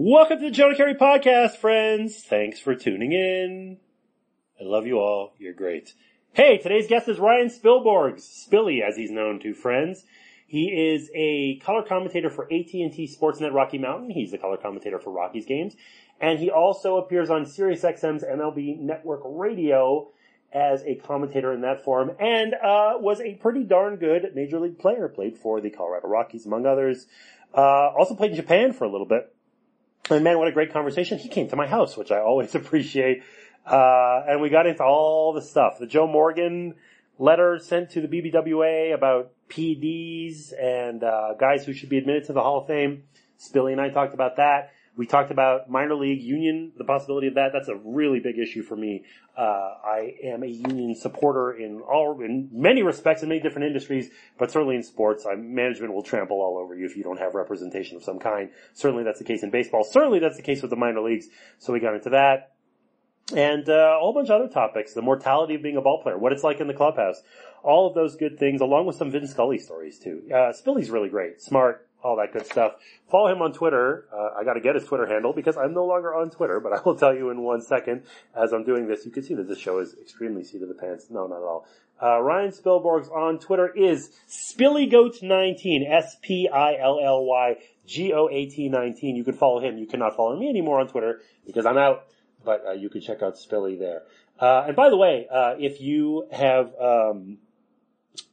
Welcome to the Jonah Keri Podcast, friends. Thanks for tuning in. I love you all. You're great. Hey, today's guest is Ryan Spilborghs, Spilly as he's known to friends. He is a color commentator for AT&T Sportsnet Rocky Mountain. He's the color commentator for Rockies games. And he also appears on SiriusXM's MLB Network Radio as a commentator in that form and uh, was a pretty darn good major league player. Played for the Colorado Rockies, among others. Uh, also played in Japan for a little bit. And man, what a great conversation. He came to my house, which I always appreciate. Uh, and we got into all the stuff. The Joe Morgan letter sent to the BBWA about PDs and, uh, guys who should be admitted to the Hall of Fame. Spilly and I talked about that. We talked about minor league union, the possibility of that. That's a really big issue for me. Uh, I am a union supporter in all, in many respects, in many different industries, but certainly in sports, I, management will trample all over you if you don't have representation of some kind. Certainly that's the case in baseball. Certainly that's the case with the minor leagues. So we got into that. And uh, a whole bunch of other topics, the mortality of being a ball player, what it's like in the clubhouse, all of those good things, along with some Vin Scully stories too. Uh, Spilly's really great, smart, all that good stuff. Follow him on Twitter. Uh, I got to get his Twitter handle because I'm no longer on Twitter, but I will tell you in one second as I'm doing this. You can see that this show is extremely seat of the pants. No, not at all. Uh, Ryan Spilborghs on Twitter is SpillyGoat19, S-P-I-L-L-Y-G-O-A-T 19. You can follow him. You cannot follow me anymore on Twitter because I'm out, but uh, you can check out Spilly there. Uh, and by the way, uh, if you have um,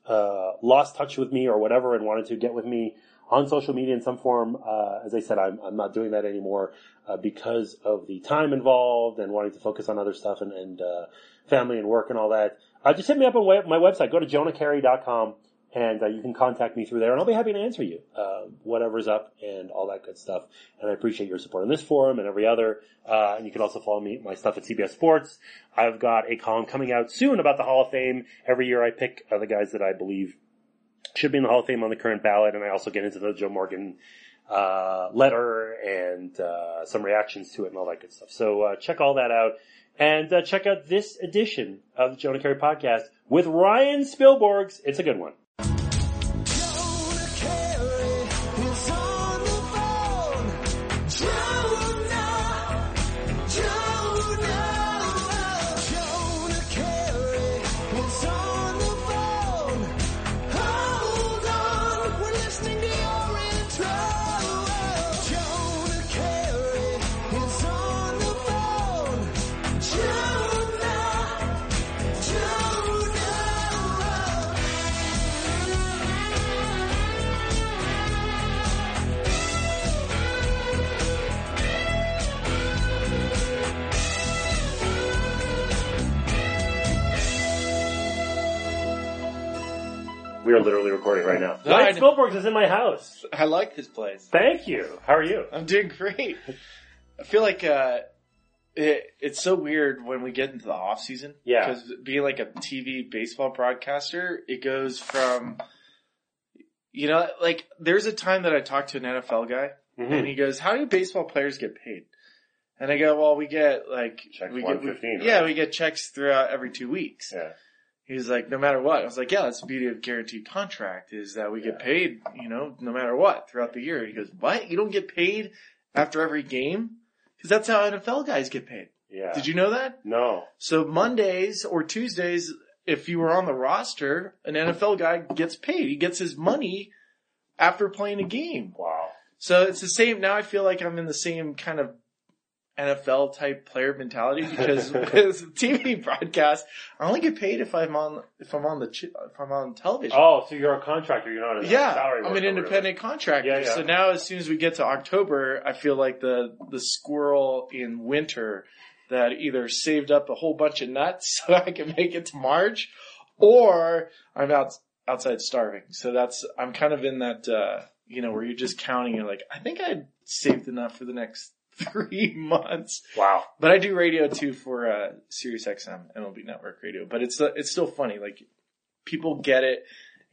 uh, lost touch with me or whatever and wanted to get with me on social media in some form. Uh, as I said, I'm, I'm not doing that anymore uh, because of the time involved and wanting to focus on other stuff and, and uh, family and work and all that. Uh, just hit me up on my website. Go to jonahkeri.com and uh, you can contact me through there and I'll be happy to answer you, uh, whatever's up and all that good stuff. And I appreciate your support in this forum and every other. and you can also follow me, my stuff at CBS Sports. I've got a column coming out soon about the Hall of Fame. Every year I pick the guys that I believe should be in the Hall of Fame on the current ballot, and I also get into the Joe Morgan uh, letter and uh, some reactions to it and all that good stuff. So uh, check all that out, and uh, check out this edition of the Jonah Keri podcast with Ryan Spilborghs. It's a good one. We are literally recording right now. No, Ryan I- Spilborghs is in my house. I like this place. Thank you. How are you? I'm doing great. I feel like uh, it, it's so weird when we get into the off season. Yeah. Because being like a TV baseball broadcaster, it goes from, you know, like there's a time that I talked to an NFL guy Mhm. and he goes, "How do baseball players get paid?" And I go, "Well, we get like Check we get we- 115, yeah, right? we get checks throughout every two weeks." Yeah. He was like, no matter what. I was like, yeah, that's the beauty of guaranteed contract is that we get paid, you know, no matter what throughout the year. He goes, what? You don't get paid after every game? Cause that's how NFL guys get paid. Yeah. Did you know that? No. So Mondays or Tuesdays, if you were on the roster, an NFL guy gets paid. He gets his money after playing a game. Wow. So it's the same. Now I feel like I'm in the same kind of NFL type player mentality because with TV broadcast, I only get paid if I'm on if I'm on the if I'm on television. Oh, so you're a contractor. You're not a yeah, salary I'm an independent contractor. Yeah, yeah. So now, as soon as we get to October, I feel like the the squirrel in winter that either saved up a whole bunch of nuts so I can make it to March, or I'm out outside starving. So that's I'm kind of in that uh, you know where you're just counting. You're like, I think I saved enough for the next three months. Wow. But I do radio too for uh, Sirius XM MLB Network Radio. But it's uh, it's still funny. Like people get it,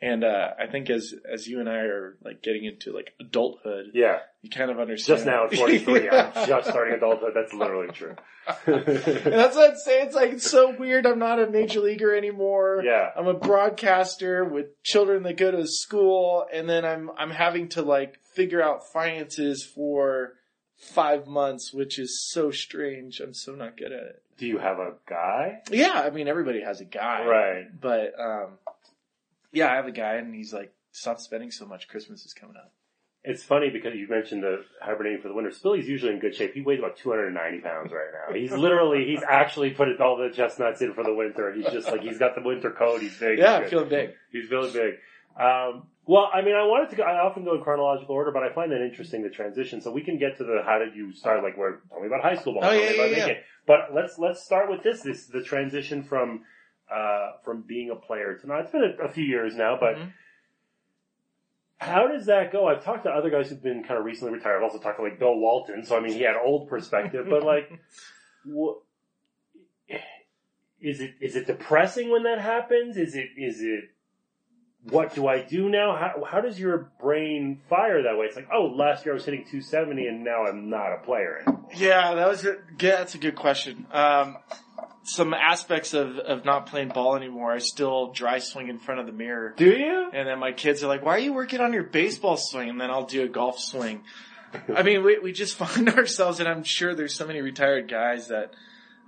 and uh, I think as as you and I are like getting into like adulthood, Yeah. you kind of understand. Just now at 43, I'm just starting adulthood. That's literally true. And that's what I'm saying. It's like it's so weird. I'm not a major leaguer anymore. Yeah. I'm a broadcaster with children that go to school, and then I'm I'm having to like figure out finances for five months, which is so strange. I'm so not good at it. Do you have a guy? Yeah, I mean everybody has a guy, Right. But um, yeah, I have a guy, and he's like, "Stop spending so much. Christmas is coming up." It's funny because you mentioned the hibernating for the winter. Spilly's usually in good shape. He weighs about 290 pounds right now. He's literally, he's actually put all the chestnuts in for the winter. He's just like, he's got the winter coat. He's big. Yeah, I'm he's, feeling big. he's really big. Um, well, I mean, I wanted to go, I often go in chronological order, but I find that interesting, the transition. So we can get to the, how did you start, like, where, tell me about high school ball. Oh, yeah, yeah, yeah. But let's, let's start with this, this, the transition from, uh, from being a player to now. It's been a, a few years now, but Mhm. how does that go? I've talked to other guys who've been kind of recently retired. I've also talked to like Bill Walton, so I mean, he had old perspective, but like, what, is it, is it depressing when that happens? Is it, is it, what do I do now? How, how does your brain fire that way? It's like, oh, last year I was hitting 270 and now I'm not a player anymore. Yeah, that was a, yeah, that's a good question. Um, some aspects of, of not playing ball anymore. I still dry swing in front of the mirror. Do you? And then my kids are like, why are you working on your baseball swing? And then I'll do a golf swing. I mean, we, we just find ourselves, and I'm sure there's so many retired guys that,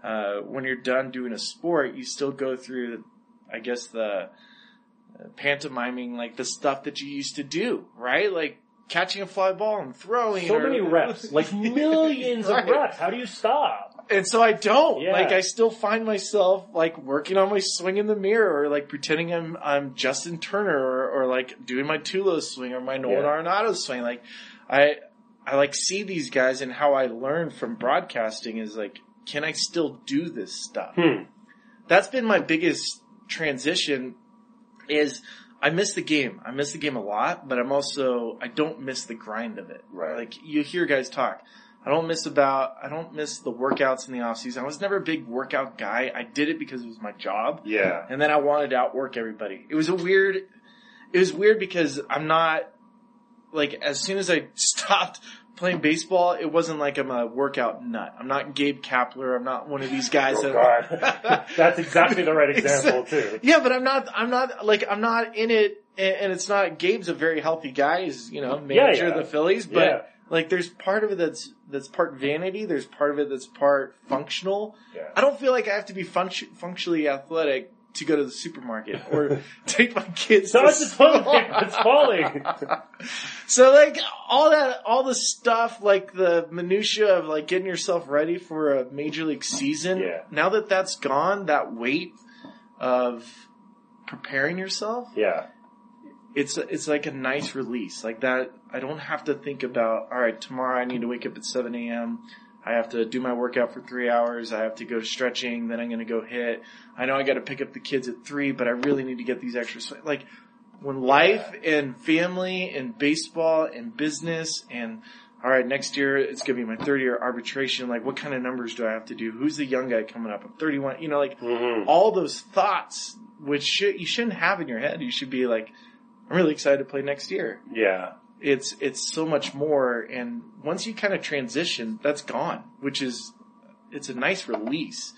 uh, when you're done doing a sport, you still go through, I guess, the pantomiming, like the stuff that you used to do, right? Like catching a fly ball and throwing. So or- many reps, like millions Right. of reps. How do you stop? And so I don't. Yeah. Like I still find myself like working on my swing in the mirror or like pretending I'm I'm Justin Turner or, or like doing my Tulo swing or my Nolan Yeah. Arenado swing. Like I I like see these guys and how I learn from broadcasting is like, can I still do this stuff? Hmm. That's been my biggest transition is I miss the game. I miss the game a lot, but I'm also I don't miss the grind of it. Right. Like you hear guys talk. I don't miss about I don't miss the workouts in the off season. I was never a big workout guy. I did it because it was my job. Yeah. And then I wanted to outwork everybody. It was a weird it was weird because I'm not like as soon as I stopped playing baseball, it wasn't like I'm a workout nut. I'm not Gabe Kapler. I'm not one of these guys Oh that God. That's exactly the right example too. yeah, but I'm not. I'm not like I'm not in it, and it's not. Gabe's a very healthy guy. He's you know manager yeah. of the Phillies, but Yeah. like there's part of it that's that's part vanity. There's part of it that's part functional. Yeah. I don't feel like I have to be function, functionally athletic to go to the supermarket or take my kids. So to it's just toilet school. paper. It's falling. So like all that, all the stuff, like the minutia of like getting yourself ready for a major league season. Yeah. Now that that's gone, that weight of preparing yourself, Yeah. it's it's like a nice release. Like that, I don't have to think about. All right, tomorrow I need to wake up at seven a.m. I have to do my workout for three hours. I have to go stretching. Then I'm going to go hit. I know I got to pick up the kids at three, but I really need to get these extra. Like when life and family and baseball and business and all right, next year it's going to be my third year arbitration. Like what kind of numbers do I have to do? Who's the young guy coming up? I'm 31. You know, like hmm all those thoughts, which should, you shouldn't have in your head. You should be like, I'm really excited to play next year. Yeah. It's, it's so much more. And once you kind of transition, that's gone, which is, it's a nice release.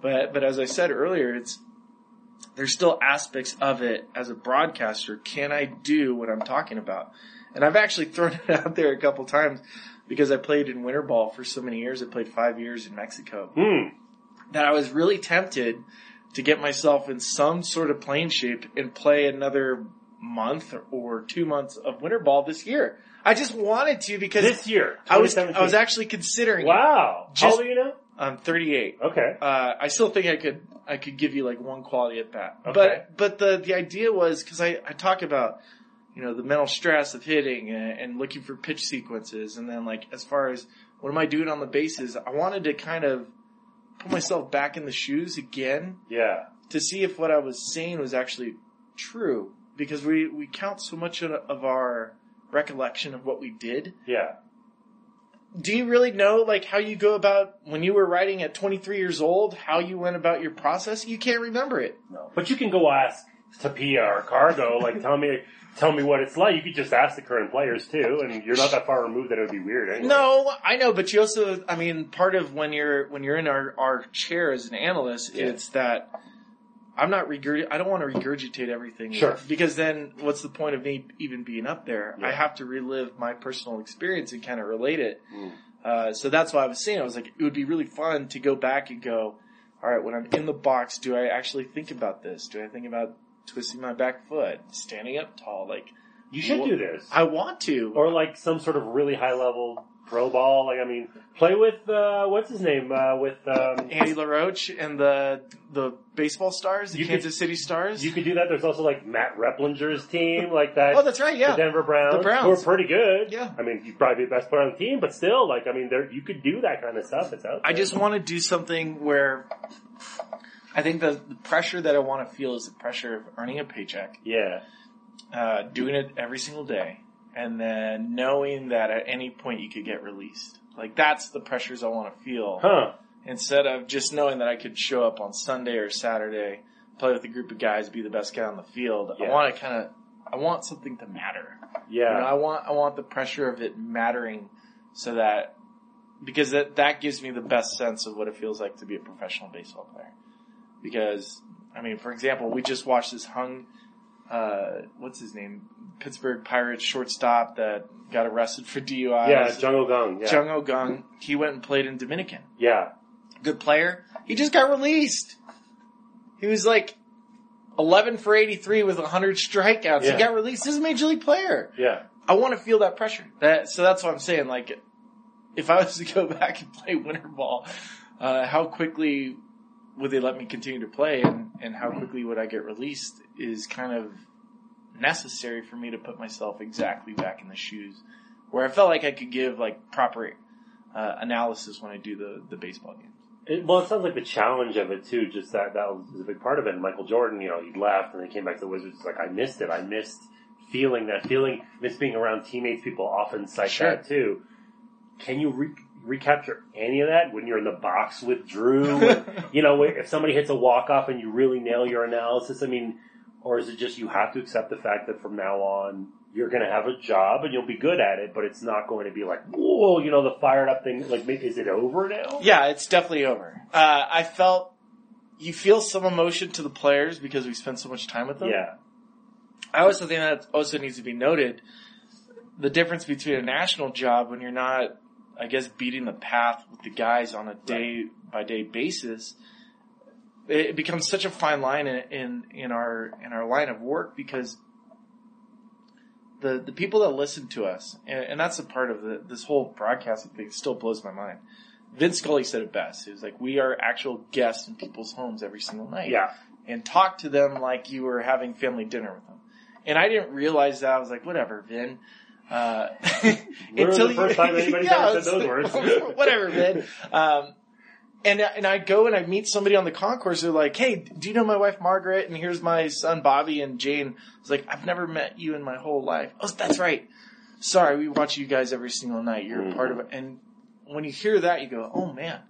But, but as I said earlier, it's, there's still aspects of it as a broadcaster. Can I do what I'm talking about? And I've actually thrown it out there a couple times because I played in winter ball for so many years. I played five years in Mexico Hmm. that I was really tempted to get myself in some sort of plane shape and play another month or two months of winter ball this year. I just wanted to because This year. I was I was actually considering. Wow. How old are you now? I'm 38. Okay. Uh, I still think I could I could give you like one quality at bat. Okay. But but the the idea was because I I talk about you know the mental stress of hitting and, and looking for pitch sequences and then like as far as what am I doing on the bases, I wanted to kind of put myself back in the shoes again Yeah. to see if what I was saying was actually true because we we count so much of, our recollection of what we did Yeah. do you really know like how you go about when you were writing at 23 years old how you went about your process you can't remember it No. But you can go ask Tapia or Cargo, like, tell me, tell me what it's like. You could just ask the current players too, and you're not that far removed that it would be weird anyway. no i know but you also i mean part of when you're when you're in our, our chair as an analyst Yeah. it's that i'm not regurg i don't want to regurgitate everything Sure. because then what's the point of me even being up there Yeah. i have to relive my personal experience and kind of relate it Mm. Uh, so that's why I was saying, I was like, it would be really fun to go back and go, all right, when I'm in the box, do I actually think about this? Do I think about twisting my back foot, standing up tall? Like, You should Well, do this. I want to. or like some sort of really high level pro ball. Like I mean, play with uh, what's his name uh, with um, Andy LaRoche and the the baseball stars, the You could- Kansas City Stars. you could do that. There's also like Matt Replinger's team, like that. oh, that's right. Yeah. The Denver Browns, The Browns. who are pretty good. Yeah. I mean, you'd probably be the best player on the team, but still, like, I mean, there you could do that kind of stuff. It's out. I just want to do something where I think the, the pressure that I want to feel is the pressure of earning a paycheck, yeah, uh, doing it every single day, and then knowing that at any point you could get released. Like that's the pressures I want to feel huh? instead of just knowing that I could show up on Sunday or Saturday, play with a group of guys, be the best guy on the field. Yeah. I want to kind of, I want something to matter. Yeah, You know, I want I want the pressure of it mattering so that because that that gives me the best sense of what it feels like to be a professional baseball player. Because I mean, for example, we just watched this hung uh what's his name? Pittsburgh Pirates shortstop that got arrested for DUI. yeah, Jung Ho Kang. Yeah, Jung Gung. He went and played in Dominican. yeah, Good player. He just got released. He was like 11 for 83 with 100 strikeouts. Yeah. He got released. This is a major league player. yeah. I want to feel that pressure. That so that's what I'm saying. Like, if I was to go back and play winter ball, uh, how quickly would they let me continue to play, and and how quickly would I get released? Is kind of necessary for me to put myself exactly back in the shoes where I felt like I could give like proper uh, analysis when I do the the baseball games. It, well, it sounds like the challenge of it too. Just that that was a big part of it. And Michael Jordan, you know, he left and then came back to the Wizards. It's like I missed it. I missed feeling that feeling. Miss being around teammates. People often cite Sure. that too. Can you re- recapture any of that when you're in the box with Drew? And, you know, if somebody hits a walk off and you really nail your analysis. I mean, or is it just you have to accept the fact that from now on you're going to have a job and you'll be good at it, but it's not going to be like, whoa, you know, the fired up thing. Like, is it over now? Yeah, it's definitely over. Uh, I felt you feel some emotion to the players because we spend so much time with them. Yeah. I also think that also needs to be noted the difference between a national job when you're not, I guess, beating the path with the guys on a day by day basis. It becomes such a fine line in, in in our in our line of work because the the people that listen to us, and, and that's a part of the, this whole broadcasting thing. Still blows my mind. Vin Scully said it best. He was like, "We are actual guests in people's homes every single night." Yeah. and talk to them like you were having family dinner with them. And I didn't realize that. I was like, whatever, Vin. Uh, Literally the first time anybody's ever said those words. whatever, Vin. Um, and and I go and I meet somebody on the concourse. They're like, "Hey, do you know my wife Margaret? And here's my son Bobby and Jane." I was like, "I've never met you in my whole life." Oh, that's right. Sorry, we watch you guys every single night. You're a part of it. And when you hear that, you go, "Oh man."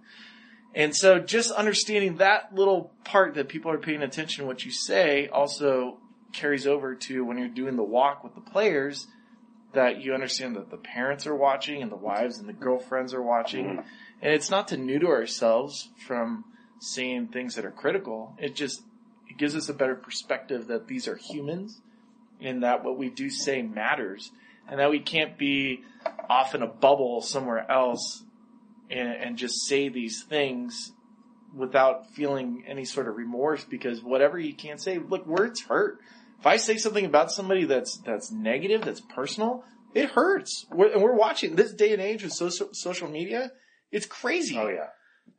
And so just understanding that little part that people are paying attention to what you say also carries over to when you're doing the walk with the players that you understand that the parents are watching and the wives and the girlfriends are watching. Mhm. And it's not to neuter ourselves from seeing things that are critical. It just it gives us a better perspective that these are humans and that what we do say matters and that we can't be off in a bubble somewhere else and, and just say these things without feeling any sort of remorse because whatever you can't say, look, words hurt. If I say something about somebody that's that's negative, that's personal, it hurts. We're, and we're watching this day and age with social social media. It's crazy. Oh yeah.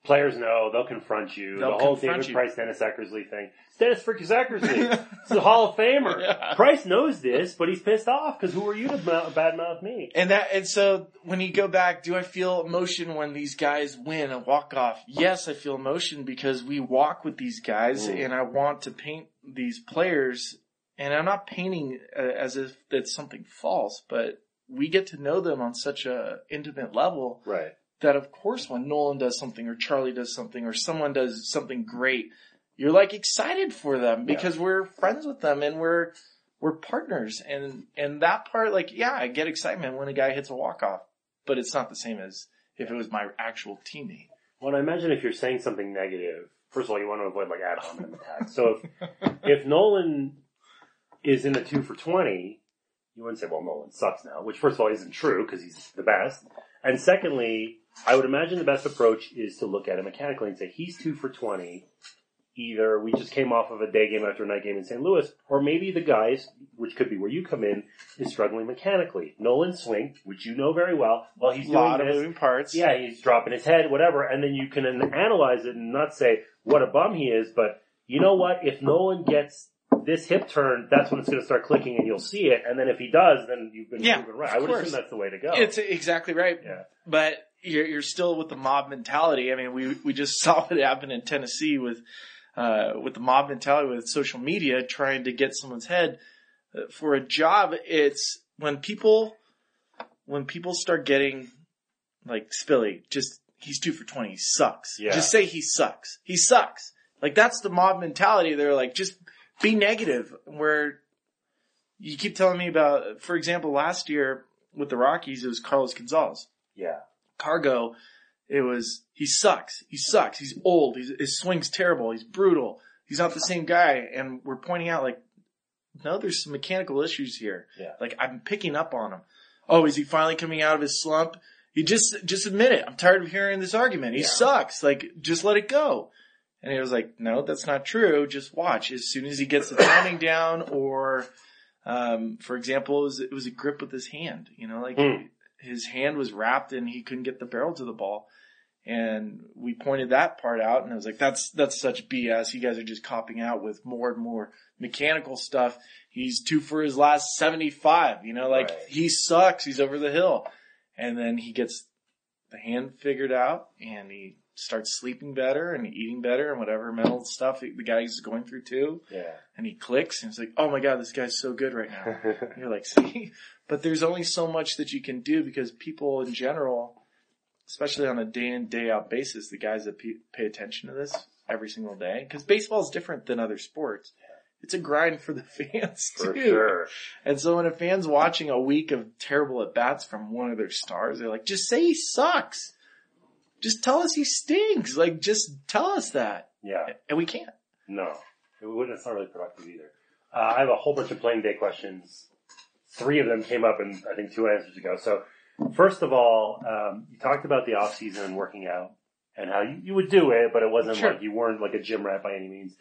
Players know they'll confront you. They'll the whole David you. Price, Dennis Eckersley thing. It's Dennis freaking Eckersley. He's a Hall of Famer. Yeah. Price knows this, but he's pissed off because who are you to mouth, badmouth me? And that, and so when you go back, do I feel emotion when these guys win a walk off? Yes, I feel emotion because we walk with these guys Mm. and I want to paint these players and I'm not painting uh, as if that's something false, but we get to know them on such a intimate level Right. that of course when Nolan does something or Charlie does something or someone does something great, you're like excited for them because we're friends with them and we're we're partners and and that part like yeah, I get excitement when a guy hits a walk off, but it's not the same as if it was my actual teammate. Well, I imagine if you're saying something negative, first of all, you want to avoid like ad hominem attacks. So if if Nolan is in a two for twenty, you wouldn't say, "Well, Nolan sucks now," which first of all isn't true because he's the best, and secondly, I would imagine the best approach is to look at him mechanically and say he's two for twenty. Either we just came off of a day game after a night game in St. Louis, or maybe the guys, which could be where you come in, is struggling mechanically. Nolan swing, which you know very well, Well, he's A lot doing of this, moving parts. yeah, he's dropping his head, whatever, and then you can analyze it and not say what a bum he is, but you know what? If Nolan gets this hip turn, that's when it's going to start clicking and you'll see it. And then if he does, then you've been Yeah, proven right. I would course. assume that's the way to go. It's exactly right. yeah. But you're, you're still with the mob mentality. I mean, we, we just saw what happened in Tennessee with, uh, with the mob mentality with social media trying to get someone's head Uh, for a job. It's when people, when people start getting like Spilly, just, he's two for 20. He sucks. Yeah. Just say he sucks. He sucks. Like that's the mob mentality. They're like, just be negative where you keep telling me about, for example, last year with the Rockies, it was Carlos Gonzalez. Yeah. Cargo, it was he sucks. He sucks. He's old. He's, his swing's terrible. He's brutal. He's not the same guy. And we're pointing out like, no, there's some mechanical issues here. Yeah. Like I'm picking up on him. Oh, is he finally coming out of his slump? You just just admit it. I'm tired of hearing this argument. He Yeah. sucks. Like just let it go. And he was like, no, that's not true. Just watch. As soon as he gets the timing down, or um, for example, it was it was a grip with his hand. You know, like Hmm. his hand was wrapped and he couldn't get the barrel to the ball. And we pointed that part out and I was like, that's, that's such BS. You guys are just copping out with more and more mechanical stuff. He's two for his last 75, you know, like Right. he sucks. He's over the hill. And then he gets the hand figured out and he starts sleeping better and eating better and whatever mental stuff the guy's going through too. Yeah. And he clicks and he's like, Oh my God, this guy's so good right now. You're like, see, but there's only so much that you can do because people in general, especially on a day in, day out basis, the guys that pay attention to this every single day, because baseball is different than other sports. It's a grind for the fans too. For sure. And so when a fan's watching a week of terrible at bats from one of their stars, they're like, just say he sucks. Just tell us he stinks. Like, just tell us that. Yeah. And we can't. No. It wouldn't, it's not really productive either. Uh, I have a whole bunch of playing day questions. Three of them came up and I think, two answers ago. So, first of all, um, you talked about the off season and working out and how you, you would do it, but it wasn't Sure. like you weren't like a gym rat by any means.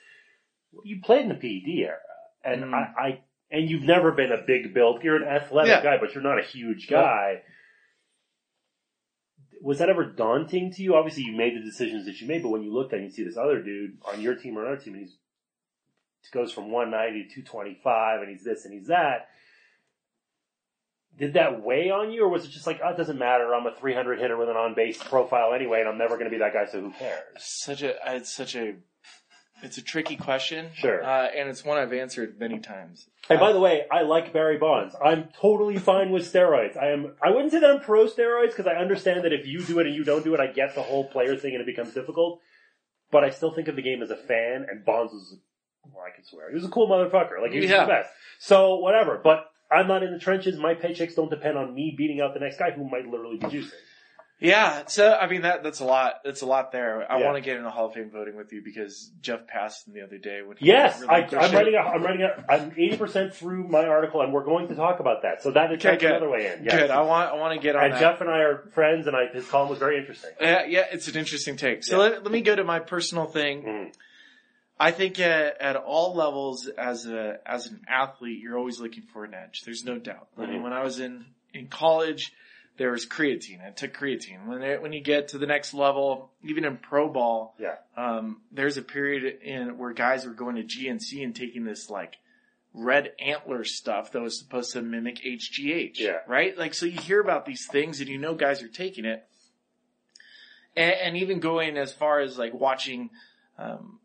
You played in the PED era, and Mm. I, I, and you've never been a big build. You're an athletic Yeah. guy, but you're not a huge guy. Was that ever daunting to you? Obviously, you made the decisions that you made, but when you looked at it, and you see this other dude on your team or another team, and he's goes from 190 to 225 and he's this and he's that. Did that weigh on you or was it just like, oh, it doesn't matter. I'm a 300 hitter with an on base profile anyway and I'm never going to be that guy. So who cares? Such a, it's such a, it's a tricky question. Sure. Uh, and it's one I've answered many times. And by the way, I like Barry Bonds. I'm totally fine with steroids. I am, I wouldn't say that I'm pro steroids because I understand that if you do it and you don't do it, I get the whole player thing and it becomes difficult. But I still think of the game as a fan and Bonds was, well, I can swear, he was a cool motherfucker. Like he was Yeah. the best. So whatever. But I'm not in the trenches. My paychecks don't depend on me beating out the next guy who might literally be juicing. Yeah. So, I mean, that, that's a lot, that's a lot there. I Yeah. want to get into Hall of Fame voting with you because Jeff passed the other day when he Yes, I, I'm writing. A, I'm writing. A, I'm 80% through my article, and we're going to talk about that. So that is Okay, good. another way in. Yes. Good. I want, I want to get on And that. Jeff and I are friends, and I, his column was very interesting. Yeah, yeah, it's an interesting take. So Yeah. let, let me go to my personal thing. Mm. I think at, at all levels as a as an athlete, you're always looking for an edge. There's no doubt. I mean, Mhm. when I was in in college, there was creatine. I took creatine. When it, when you get to the next level, even in pro ball, Yeah. um, there's a period in where guys were going to GNC and taking this like red antler stuff that was supposed to mimic HGH. Yeah. Right? Like, so you hear about these things and you know guys are taking it. And, and even going as far as like watching, um,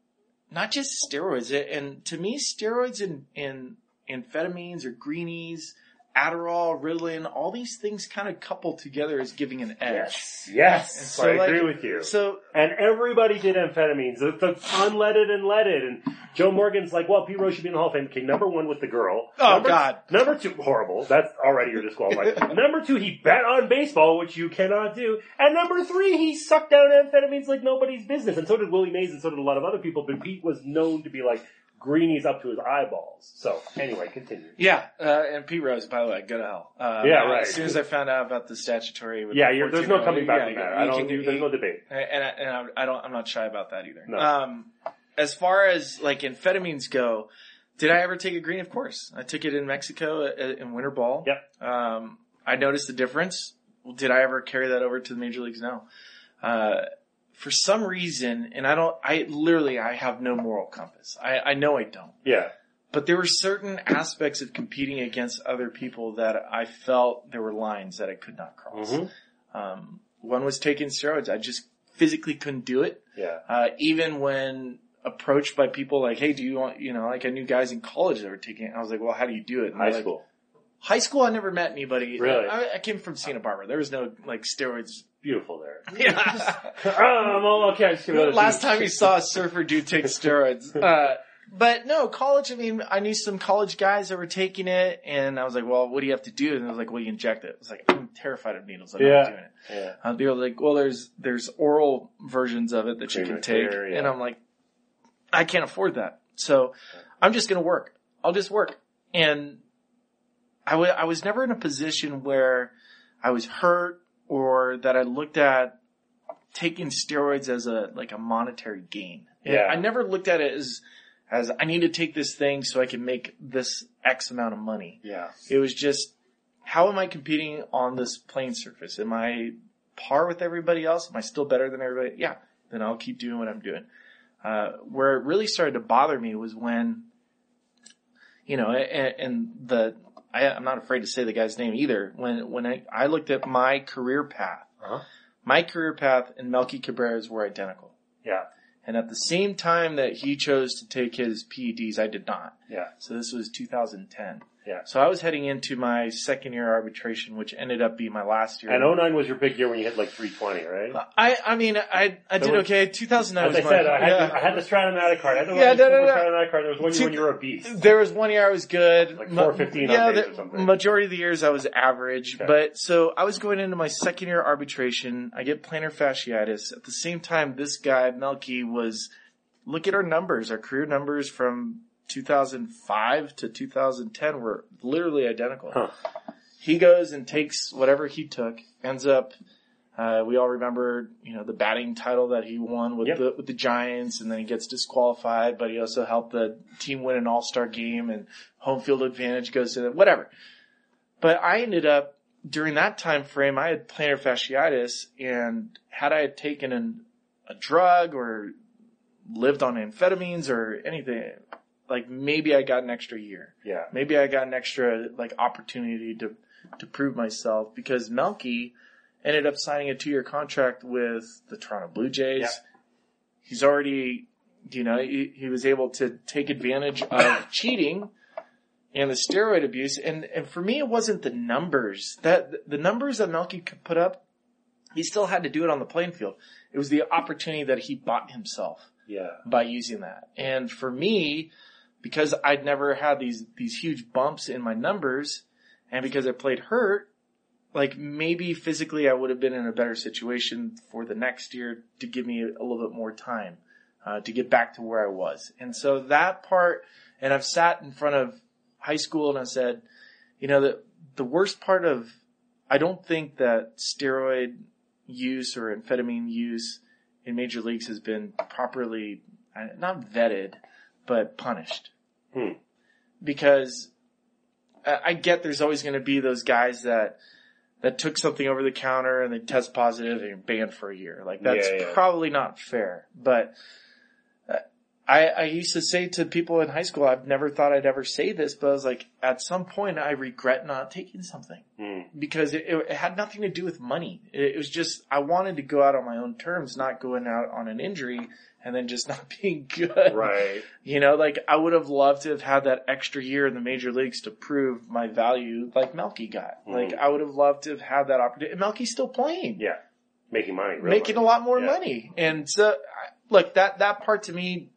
not just steroids. And to me, steroids and, and amphetamines or greenies, Adderall, Ritalin, all these things kind of coupled together as giving an edge. Yes. Yes. So, I like, agree with you. So And everybody did amphetamines. The, the unleaded and leaded. And Joe Morgan's like, well, Pete Rose should be in the Hall of Fame. Okay, number one with the girl. Oh, number, God. Number two, horrible. That's already you're disqualified. number two, he bet on baseball, which you cannot do. And number three, he sucked down amphetamines like nobody's business. And so did Willie Mays and so did a lot of other people. But Pete was known to be like, greenies up to his eyeballs. So anyway, continue. Yeah, uh, and Pete Rose, by the way, go to hell. Um, Yeah, right. As soon as I found out about the statutory, Yeah, the you're, there's no coming back yeah, from that. I don't. there's no debate. and, I, and I, I don't, I'm not shy about that either. No. Um, as far as like amphetamines go, did I ever take a green? Of course, I took it in Mexico at, at- in winter ball. Yep. Um, I noticed the difference. Did I ever carry that over to the major leagues? No. Uh, for some reason, and I don't, I literally, I have no moral compass. I, I know I don't. Yeah. But there were certain aspects of competing against other people that I felt there were lines that I could not cross. Mhm. Um, one was taking steroids. I just physically couldn't do it. Yeah. Uh, even when approached by people like, "Hey, do you want?" You know, like I knew guys in college that were taking it. I was like, "Well, how do you do it?" And High they're like, school. High school, I never met anybody. Really? I, I came from Santa Barbara. There was no like steroids. Beautiful there. Yeah. um. I just give it a Last time you saw a surfer dude take steroids. Uh, but no, college, I mean, I knew some college guys that were taking it and I was like, well, what do you have to do? And I was like, well, you inject it. I was like, I'm terrified of needles. I'm Yeah. not doing it. Yeah. Uh, they were like, well, there's, there's oral versions of it that you can take. care, yeah. And I'm like, I can't afford that. So I'm just going to work. I'll just work. And I I was never in a position where I was hurt or that I looked at taking steroids as a, like a monetary gain. And Yeah. I never looked at it as, as I need to take this thing so I can make this X amount of money. Yeah. It was just, how am I competing on this playing surface? Am I par with everybody else? Am I still better than everybody? Yeah. Then I'll keep doing what I'm doing. Uh, where it really started to bother me was when, you know, and, and the, I, I'm not afraid to say the guy's name either. When, when I, I looked at my career path, Uh-huh. my career path and Melky Cabrera's were identical. Yeah. And at the same time that he chose to take his PEDs, I did not. Yeah. So this was 2010. Yeah. So I was heading into my second year arbitration, which ended up being my last year. And 09 was your big year when you hit like 320, right? I, I mean, I, I did okay. 2009 As was I said, my, I had, yeah. the, I had the Strat-O-Matic card. I had the Yeah, no, no, no. Strat-O-Matic card. There was one year Two- when you were a beast. There was one year I was good. Like Ma- 415 on yeah, the or something. majority of the years I was average. Okay. But so I was going into my second year arbitration. I get plantar fasciitis. At the same time, this guy Melky was. Look at our numbers. Our career numbers from 2005 to 2010 were literally identical. Huh. He goes and takes whatever he took. Ends up. Uh, we all remember, you know, the batting title that he won with Yep. the with the Giants, and then he gets disqualified. But he also helped the team win an All Star game, and home field advantage goes to them. Whatever. But I ended up during that time frame. I had plantar fasciitis, and had I taken an, a drug or lived on amphetamines or anything, like maybe I got an extra year Yeah. maybe I got an extra like opportunity to to prove myself because Melky ended up signing a two year contract with the Toronto Blue Jays. Yeah. He's already, you know, he, he was able to take advantage of cheating and the steroid abuse. And and for me, it wasn't the numbers that the numbers that Melky could put up. He still had to do it on the playing field. It was the opportunity that he bought himself Yeah. by using that. And for me, because I'd never had these these huge bumps in my numbers, and because I played hurt, like maybe physically I would have been in a better situation for the next year to give me a little bit more time uh, to get back to where I was. And so that part, and I've sat in front of high school and I said, you know, the the worst part of I don't think that steroid use or amphetamine use in major leagues has been properly uh, not vetted, but punished. Hmm. Because I I get there's always going to be those guys that that took something over the counter and they test positive and you're banned for a year. Like that's Yeah, yeah. probably not fair. But I, I used to say to people in high school, I've never thought I'd ever say this, but I was like, at some point I regret not taking something Hmm. because it, it had nothing to do with money. It, it was just I wanted to go out on my own terms, not going out on an injury and then just not being good. Right. You know, like I would have loved to have had that extra year in the major leagues to prove my value, like Melky got. Mhm. Like I would have loved to have had that opportunity. And Melky's still playing, Yeah. Making money. making a lot more Yeah. money. And so, look, that that part to me,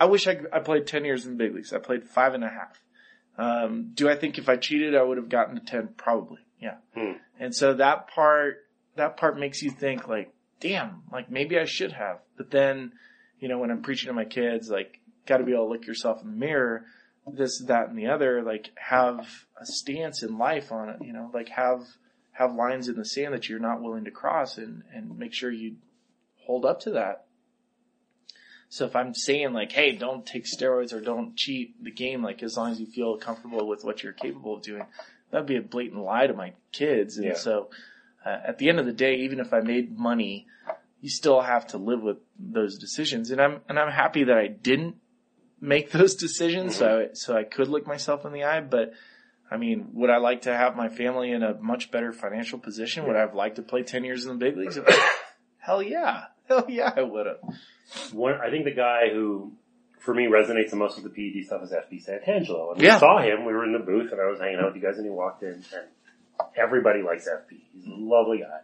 I wish I I played ten years in the big leagues. I played five and a half. Um, do I think if I cheated, I would have gotten to ten? Probably, yeah. Hmm. And so that part, that part makes you think like, damn, like maybe I should have. But then, you know, when I'm preaching to my kids, like, got to be able to look yourself in the mirror, this, that, and the other. Like have a stance in life on it. You know, like have have lines in the sand that you're not willing to cross, and and make sure you hold up to that. So if I'm saying like, hey, don't take steroids or don't cheat the game, like as long as you feel comfortable with what you're capable of doing, that'd be a blatant lie to my kids. And Yeah. so uh, at the end of the day, even if I made money, you still have to live with those decisions. And I'm, and I'm happy that I didn't make those decisions. So, I, so I could look myself in the eye, but I mean, would I like to have my family in a much better financial position? Would I have liked to play 10 years in the big leagues? Hell yeah. Hell yeah, I would have. One, I think the guy who, for me, resonates the most with the PED stuff is FP Santangelo. And Yeah. we saw him. We were in the booth, and I was hanging out with you guys, and he walked in, and everybody likes FP. He's a lovely guy.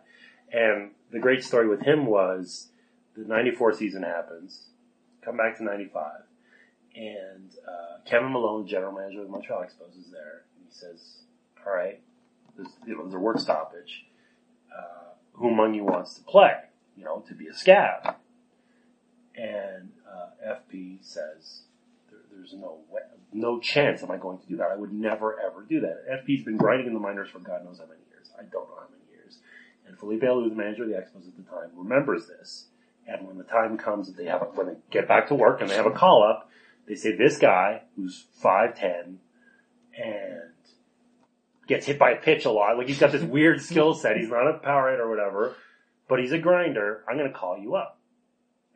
And the great story with him was the '94 season happens. Come back to '95, and uh, Kevin Malone, general manager of the Montreal Expos, is there, and he says, "All right, there's, you know, there's a work stoppage. Uh, who among you wants to play? You know, to be a scab?" And uh, FP says, there, "There's no way, no chance am I going to do that. I would never ever do that." FP's been grinding in the minors for God knows how many years. I don't know how many years. And Felipe Alou, the manager of the Expos at the time, remembers this. And when the time comes that they have, a, when they get back to work and they have a call up, they say this guy who's five ten and gets hit by a pitch a lot, like he's got this weird skill set. He's not a power hit or whatever, but he's a grinder. I'm going to call you up.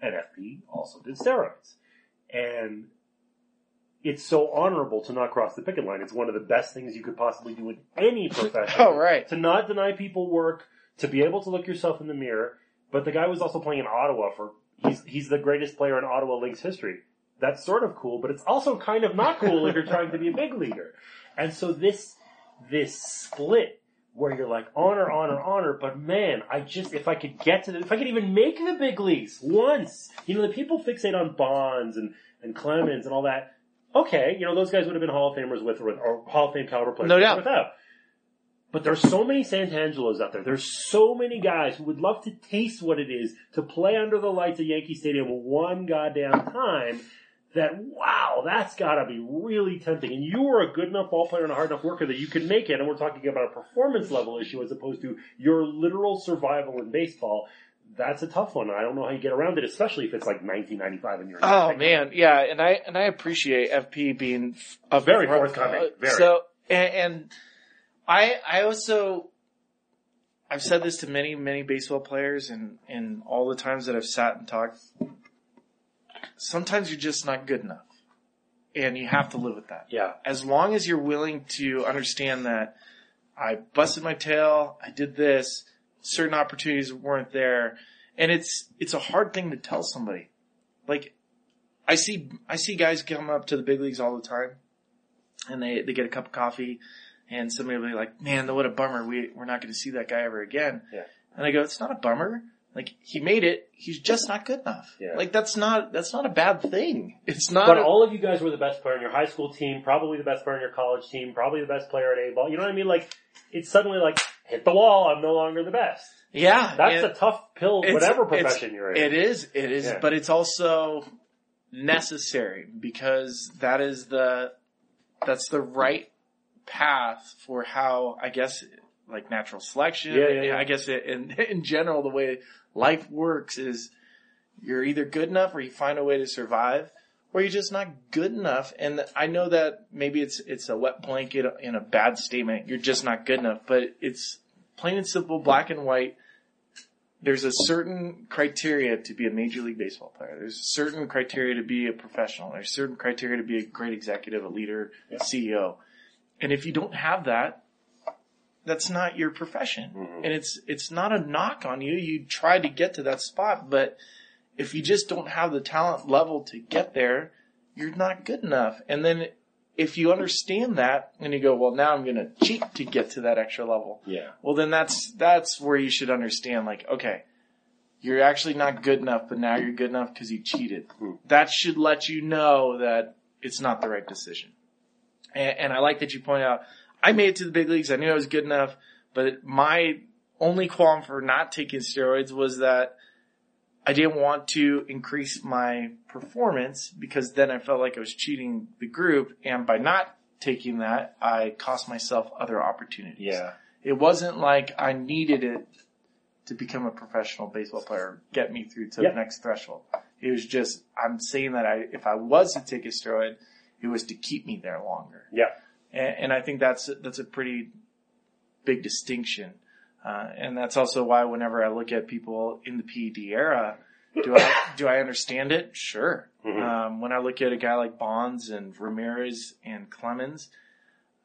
And FP also did steroids, and it's so honorable to not cross the picket line. It's one of the best things you could possibly do in any profession Oh, right. to not deny people work, to be able to look yourself in the mirror. But the guy was also playing in Ottawa for he's he's the greatest player in Ottawa Lynx history. That's sort of cool, but it's also kind of not cool if you're trying to be a big leaguer. And so this this split where you're like honor, honor, honor, but man, I just if I could get to the if I could even make the big leagues once, you know, the people fixate on Bonds and and Clemens and all that. Okay, you know, those guys would have been Hall of Famers with or, or Hall of Fame caliber players No doubt. without. But there's so many Santangelos out there. There's so many guys who would love to taste what it is to play under the lights at Yankee Stadium one goddamn time. That wow, that's gotta be really tempting. And you are a good enough ball player and a hard enough worker that you can make it. And we're talking about a performance level issue as opposed to your literal survival in baseball. That's a tough one. I don't know how you get around it, especially if it's like 1995 and you're Oh man, yeah, and I and I appreciate FP being a Very forthcoming, uh, very. So and, and I I also I've said this to many many baseball players and and all the times that I've sat and talked. Sometimes you're just not good enough, and you have to live with that. Yeah. As long as you're willing to understand that I busted my tail, I did this, certain opportunities weren't there, and it's it's a hard thing to tell somebody. Like I see I see guys come up to the big leagues all the time, and they they get a cup of coffee, and somebody will be like, "Man, what a bummer. We we're not going to see that guy ever again." Yeah. And I go, "It's not a bummer. Like he made it. He's just not good enough. Yeah. Like that's not that's not a bad thing. It's not. But a- all of you guys were the best player in your high school team, probably the best player in your college team, probably the best player at A ball. You know what I mean? Like, it's suddenly like, hit the wall, I'm no longer the best. yeah, That's and a tough pill, whatever profession you're in. It is. It is. Yeah. But it's also necessary because that is the that's the right path for how I guess like natural selection. Yeah, yeah, yeah. I guess it, in in general the way life works is you're either good enough or you find a way to survive or you're just not good enough. And I know that maybe it's it's a wet blanket in a bad statement. You're just not good enough, but it's plain and simple, black and white there's a certain criteria to be a major league baseball player. There's a certain criteria to be a professional. There's certain criteria to be a great executive, a leader, Yeah. CEO. And if you don't have that, that's not your profession. Mhm. And it's it's not a knock on you. You try to get to that spot, but if you just don't have the talent level to get there, you're not good enough. And then if you understand that and you go, well, now I'm going to cheat to get to that extra level Yeah. well then that's that's where you should understand like okay you're actually not good enough but now you're good enough because you cheated Hmm. that should let you know that it's not the right decision and, and i like that you point out i made it to the big leagues i knew i was good enough but my only qualm for not taking steroids was that I didn't want to increase my performance because then I felt like I was cheating the group. And by not taking that, I cost myself other opportunities. Yeah. It wasn't like I needed it to become a professional baseball player, get me through to Yep. the next threshold. It was just, I'm saying that I, if I was to take a steroid, it was to keep me there longer. Yeah. And, and I think that's, that's a pretty big distinction. Uh, and that's also why whenever I look at people in the PED era, do I, do I understand it? Sure. Mhm. Um, when I look at a guy like Bonds and Ramirez and Clemens,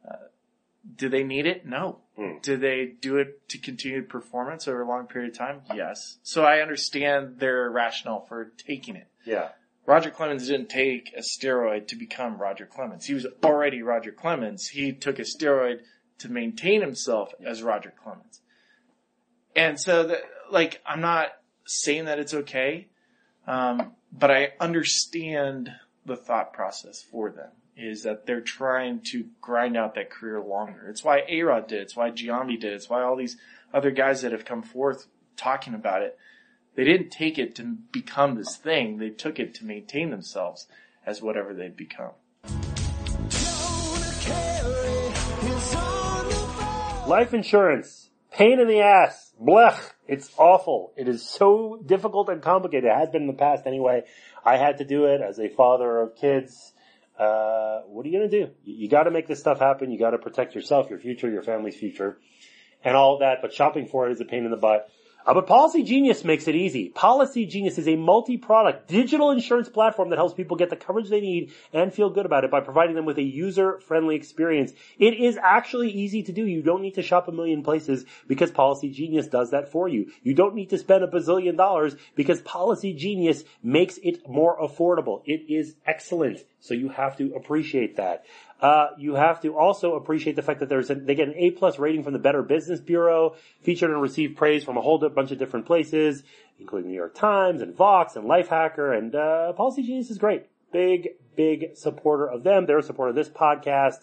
uh, do they need it? No. Mm. Do they do it to continue performance over a long period of time? Yes. So I understand their rationale for taking it. Yeah. Roger Clemens didn't take a steroid to become Roger Clemens. He was already Roger Clemens. He took a steroid to maintain himself as Roger Clemens. And so that, like, I'm not saying that it's okay, um, but I understand the thought process for them is that they're trying to grind out that career longer. It's why A-Rod did. It's why Giambi did. It's why all these other guys that have come forth talking about it. They didn't take it to become this thing. They took it to maintain themselves as whatever they've become. Life insurance. Pain in the ass. Blech. It's awful. It is so difficult and complicated. It has been in the past anyway. I had to do it as a father of kids. Uh, what are you gonna do? You, you gotta make this stuff happen. You gotta protect yourself, your future, your family's future, and all that, but shopping for it is a pain in the butt. Uh, but Policy Genius makes it easy. Policy Genius is a multi-product digital insurance platform that helps people get the coverage they need and feel good about it by providing them with a user-friendly experience. It is actually easy to do. You don't need to shop a million places because Policy Genius does that for you. You don't need to spend a bazillion dollars because Policy Genius makes it more affordable. It is excellent. So you have to appreciate that. Uh, you have to also appreciate the fact that there's a, they get an A plus rating from the Better Business Bureau, featured and received praise from a whole bunch of different places, including New York Times and Vox and Lifehacker and uh, Policy Genius is great. Big, big supporter of them. They're a supporter of this podcast.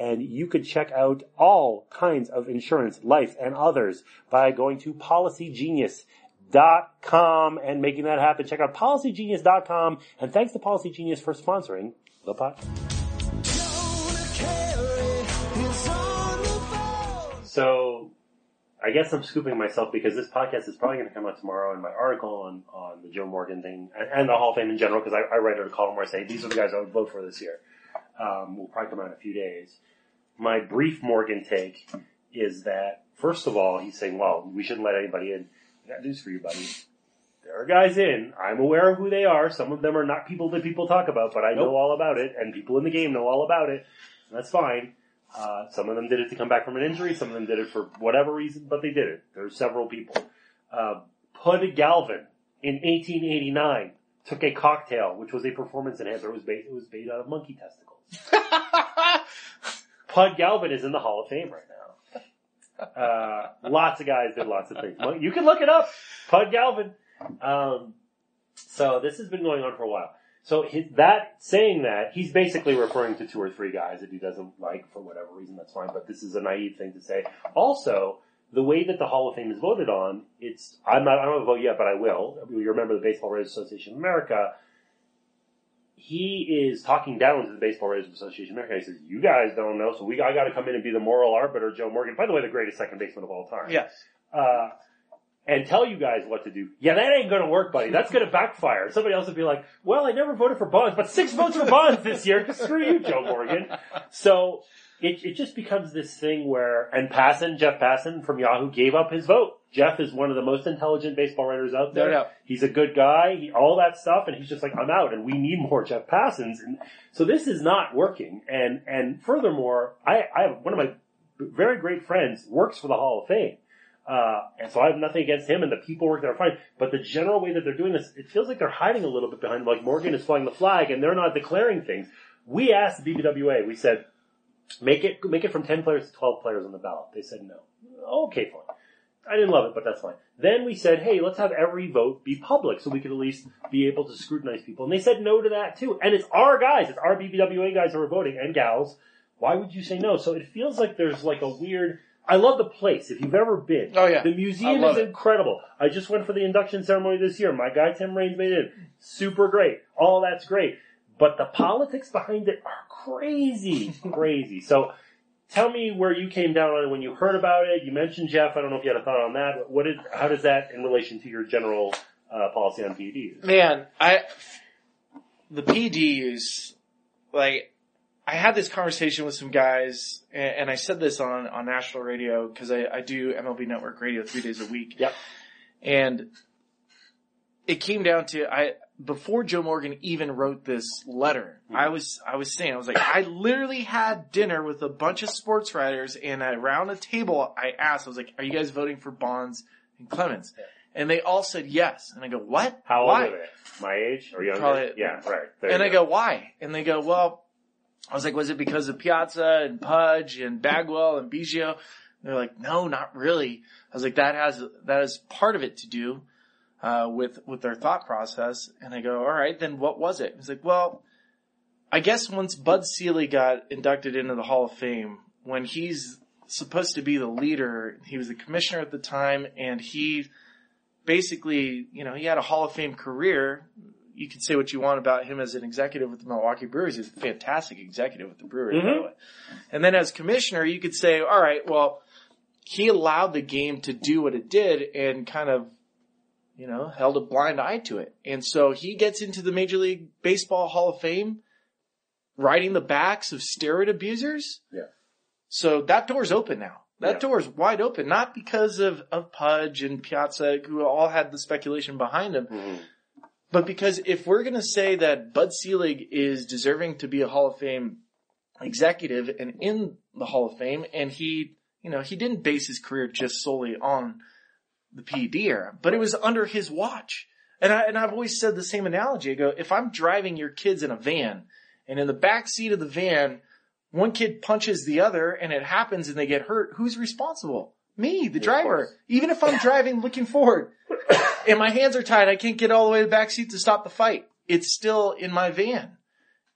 And you could check out all kinds of insurance, life and others by going to policygenius.com and making that happen. Check out policygenius.com and thanks to Policy Genius for sponsoring the podcast. So, I guess I'm scooping myself because this podcast is probably going to come out tomorrow and my article on, on the Joe Morgan thing and, and the Hall of Fame in general because I, I write a column where I say these are the guys I would vote for this year. Um, will probably come out in a few days. My brief Morgan take is that first of all, he's saying, well, we shouldn't let anybody in. I got news for you, buddy. There are guys in. I'm aware of who they are. Some of them are not people that people talk about, but I know all about it, and people in the game know all about it. That's fine. Uh, some of them did it to come back from an injury. Some of them did it for whatever reason, but they did it. There's several people. Uh, Pud Galvin in 1889 took a cocktail, which was a performance enhancer. It was made, it was made out of monkey testicles. Pud Galvin is in the Hall of Fame right now. Uh, lots of guys did lots of things. You can look it up. Pud Galvin. Um, so this has been going on for a while. So his, that saying that he's basically referring to two or three guys that he doesn't like for whatever reason. That's fine, but this is a naive thing to say. Also, the way that the Hall of Fame is voted on, it's I'm not I don't vote yet, but I will. You remember the Baseball Writers Association of America. He is talking down to the Baseball Writers Association of America. He says, "You guys don't know, so we I got to come in and be the moral arbiter." Joe Morgan, by the way, the greatest second baseman of all time yes. uh, and tell you guys what to do. Yeah, that ain't gonna work, buddy. That's gonna backfire. Somebody else would be like, well, I never voted for Bonds, but six votes for Bonds this year. Screw you, Joe Morgan. So, it, it just becomes this thing where, and Passan, Jeff Passan from Yahoo gave up his vote. Jeff is one of the most intelligent baseball writers out there. No doubt. He's a good guy, he, all that stuff, and he's just like, I'm out, and we need more Jeff Passans. And so this is not working. And, and furthermore, I, I have one of my very great friends works for the Hall of Fame. Uh, and so I have nothing against him and the people work there are fine. But the general way that they're doing this, it feels like they're hiding a little bit behind, like Morgan is flying the flag and they're not declaring things. We asked the BBWA, we said, make it, make it from 10 players to 12 players on the ballot. They said no. Okay, fine. I didn't love it, but that's fine. Then we said, hey, let's have every vote be public so we could at least be able to scrutinize people. And they said no to that too. And it's our guys, it's our BBWA guys who are voting and gals. Why would you say no? So it feels like there's like a weird, I love the place. If you've ever been, Oh, yeah. the museum is it. incredible. I just went for the induction ceremony this year. My guy Tim Raines made it super great. All that's great, but the politics behind it are crazy, crazy. So. Tell me where you came down on it when you heard about it. You mentioned Jeff. I don't know if you had a thought on that. What is, how does that in relation to your general uh, policy on PEDs? Man, I the PDs like I had this conversation with some guys, and, and I said this on on national radio because I, I do MLB Network radio three days a week. Yep. and it came down to I before Joe Morgan even wrote this letter. Mm-hmm. I was I was saying I was like I literally had dinner with a bunch of sports writers, and around a table I asked I was like, "Are you guys voting for Bonds and Clemens?" And they all said yes, and I go, "What? How old are they? My age or younger? Probably- yeah, right. There And I go, why? And they go, well, I was like, was it because of Piazza and Pudge and Bagwell and Biggio? They're like, no, not really. I was like, that has, that is part of it to do, uh, with, with their thought process. And I go, all right, then what was it? He's like, well, I guess once Bud Selig got inducted into the Hall of Fame, when he's supposed to be the leader, he was the commissioner at the time and he basically, you know, he had a Hall of Fame career. You can say what you want about him as an executive with the Milwaukee Brewers. He's a fantastic executive with the Brewers, by Mhm. the way. And then as commissioner, you could say, all right, well, he allowed the game to do what it did and kind of, you know, held a blind eye to it. And so he gets into the Major League Baseball Hall of Fame riding the backs of steroid abusers. Yeah. So that door's open now. That Yeah. door's wide open, not because of, of Pudge and Piazza, who all had the speculation behind them, Mhm. But because if we're going to say that Bud Selig is deserving to be a Hall of Fame executive and in the Hall of Fame, and he, you know, he didn't base his career just solely on the PED era, but it was under his watch. And I, and I've always said the same analogy. I go, if I'm driving your kids in a van and in the back seat of the van, one kid punches the other and it happens and they get hurt, who's responsible? Me, the Of driver. Even if I'm driving looking forward and my hands are tied, I can't get all the way to the back seat to stop the fight. It's still in my van.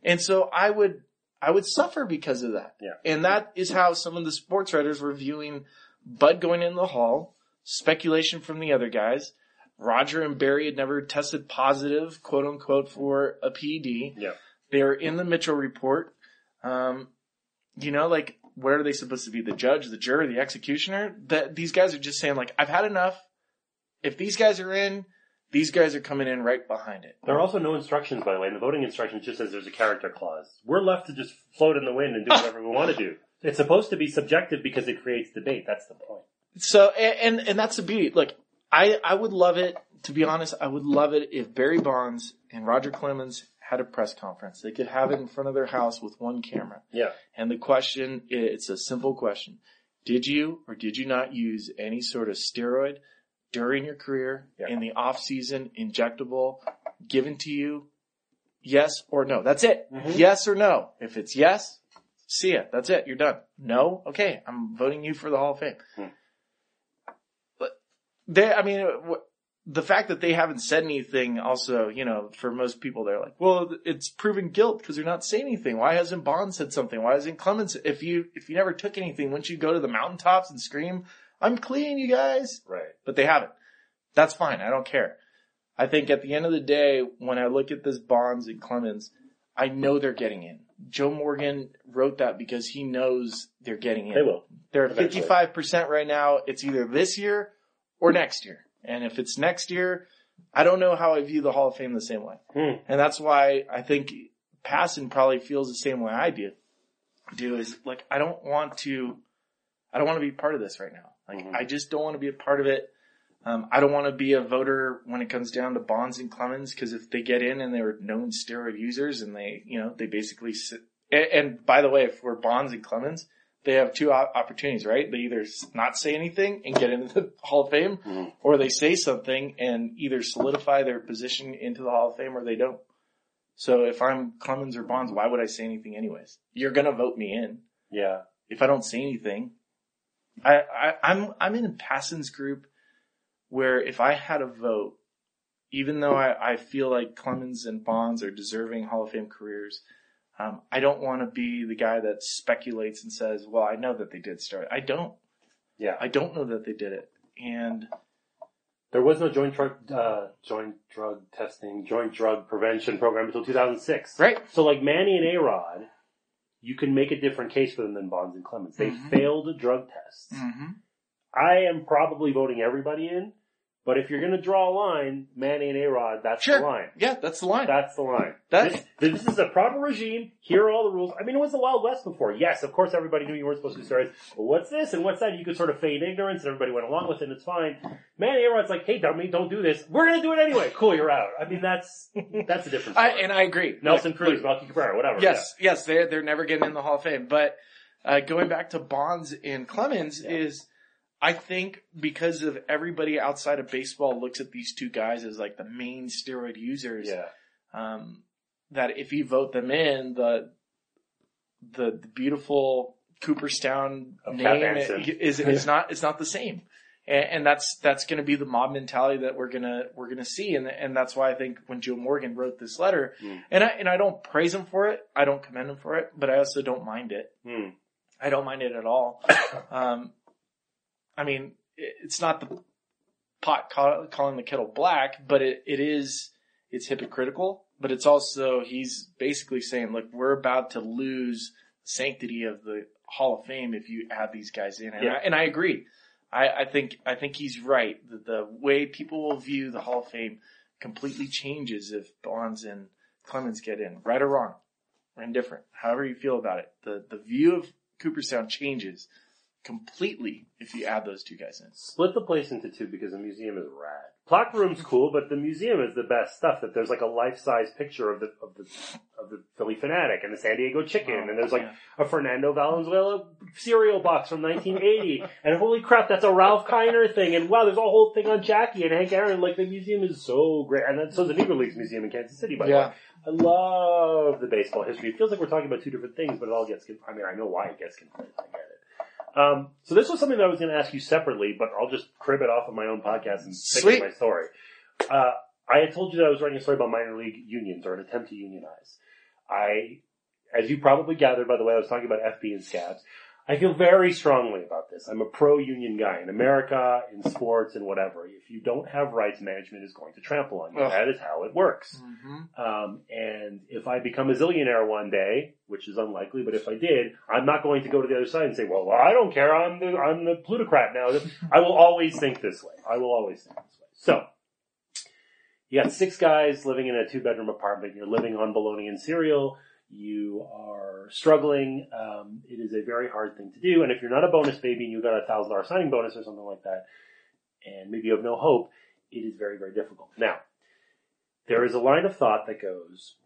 And so I would, I would suffer because of that. Yeah. And that is how some of the sports writers were viewing Bud going in the hall, speculation from the other guys. Roger and Barry had never tested positive, quote unquote, for a PED. Yeah. They were in the Mitchell report. Um, you know, like, where are they supposed to be? The judge, the juror, the executioner? That these guys are just saying like, I've had enough. If these guys are in, these guys are coming in right behind it. There are also no instructions, by the way. And the voting instructions just says there's a character clause. We're left to just float in the wind and do whatever we want to do. It's supposed to be subjective because it creates debate. That's the point. So, and, and, and that's the beauty. Look, I, I would love it, to be honest, I would love it if Barry Bonds and Roger Clemens had a press conference. They could have it in front of their house with one camera. Yeah. And the question, it's a simple question. Did you or did you not use any sort of steroid during your career Yeah. in the off season injectable given to you? Yes or no? That's it. Mhm. Yes or no? If it's yes, see it. That's it. You're done. No? Okay. I'm voting you for the Hall of Fame. Hmm. But they, I mean, the fact that they haven't said anything also, you know, for most people, they're like, well, it's proven guilt because they're not saying anything. Why hasn't Bond said something? Why hasn't Clemens? If you, if you never took anything, wouldn't you go to the mountaintops and scream, I'm clean, you guys? Right. But they haven't. That's fine. I don't care. I think at the end of the day, when I look at this Bonds and Clemens, I know they're getting in. Joe Morgan wrote that because he knows they're getting in. They will. They're at Eventually. 55% right now. It's either this year or next year. And if it's next year, I don't know how I view the Hall of Fame the same way. Hmm. And that's why I think Passan probably feels the same way I do. Do is like, I don't want to, I don't want to be part of this right now. Like, Mhm. I just don't want to be a part of it. Um, I don't want to be a voter when it comes down to Bonds and Clemens because if they get in and they're known steroid users and they, you know, they basically sit, and, and by the way, for Bonds and Clemens, they have two op- opportunities, right? They either not say anything and get into the Hall of Fame, Mhm. or they say something and either solidify their position into the Hall of Fame or they don't. So if I'm Clemens or Bonds, why would I say anything anyways? You're gonna vote me in Yeah. if I don't say anything. I, I I'm I'm in Passan's group where if I had a vote, even though I, I feel like Clemens and Bonds are deserving Hall of Fame careers, um, I don't want to be the guy that speculates and says, "Well, I know that they did start." I don't. Yeah. I don't know that they did it. And There was no joint drug, uh, joint drug testing, joint drug prevention program until 2006. right, So like Manny and A-Rod, you can make a different case for them than Bonds and Clemens. They Mhm. failed drug tests. mm-hmm. I am probably voting everybody in, but if you're going to draw a line, Manny and A-Rod, that's Sure. the line. yeah, that's the line. That's the line. That's- this, this is a proper regime. Here are all the rules. I mean, it was the Wild West before. Yes, of course, everybody knew you weren't supposed to do steroids. But what's this and what's that? You could sort of feign ignorance, and everybody went along with it. and It's fine. Man, A-Rod's like, "Hey, dummy, don't do this. We're going to do it anyway. Cool, you're out." I mean, that's that's a different. I, and I agree. Nelson Like, Cruz, Melky Cabrera, whatever. Yes, yes, they're they're never getting in the Hall of Fame. But uh, going back to Bonds and Clemens Yeah. is, I think because of everybody outside of baseball looks at these two guys as like the main steroid users. Yeah. Um, that if you vote them in, the the, the beautiful Cooperstown Of name is is not it's not the same. And, and that's that's going to be the mob mentality that we're gonna we're gonna see, and and that's why I think when Joe Morgan wrote this letter, Mm. and I and I don't praise him for it, I don't commend him for it, but I also don't mind it. Hmm. I don't mind it at all. Um, I mean, it's not the pot call, calling the kettle black, but it, it is, it's hypocritical, but it's also, he's basically saying, look, we're about to lose sanctity of the Hall of Fame if you add these guys in. And, Yeah. I, and I agree. I, I think, I think he's right. The, the way people will view the Hall of Fame completely changes if Bonds and Clemens get in, right or wrong, or indifferent, however you feel about it. The, the view of Cooperstown changes completely if you add those two guys in. Split the place into two because the museum is rad. Plaque room's cool, but the museum is the best stuff. That there's like a life-size picture of the of the of the Phillie Phanatic and the San Diego Chicken, oh, and there's like Yeah. a Fernando Valenzuela cereal box from 1980, and holy crap, that's a Ralph Kiner thing, and wow, there's a whole thing on Jackie and Hank Aaron. Like the museum is so great, and then so the Negro Leagues Museum in Kansas City, by the way. Yeah. I love the baseball history. It feels like we're talking about two different things, but it all gets. I mean, I know why it gets conflated. I get it. Um, so this was something that I was going to ask you separately, but I'll just crib it off of my own podcast and stick with my story. Uh, I had told you that I was writing a story about minor league unions or an attempt to unionize. I, as you probably gathered by the way I was talking about FP and scabs, I feel very strongly about this. I'm a pro-union guy in America, in sports, and whatever. If you don't have rights, management is going to trample on you. Ugh. That is how it works. Mm-hmm. Um, and if I become a zillionaire one day, which is unlikely, but if I did, I'm not going to go to the other side and say, well, well I don't care. I'm the, I'm the plutocrat now. I will always think this way. I will always think this way. So, you got six guys living in a two bedroom apartment. You're living on bologna and cereal. You are struggling. Um, it is a very hard thing to do. And if you're not a bonus baby and you got a thousand dollar signing bonus or something like that, and maybe you have no hope, it is very, very difficult. Now, there is a line of thought that goes,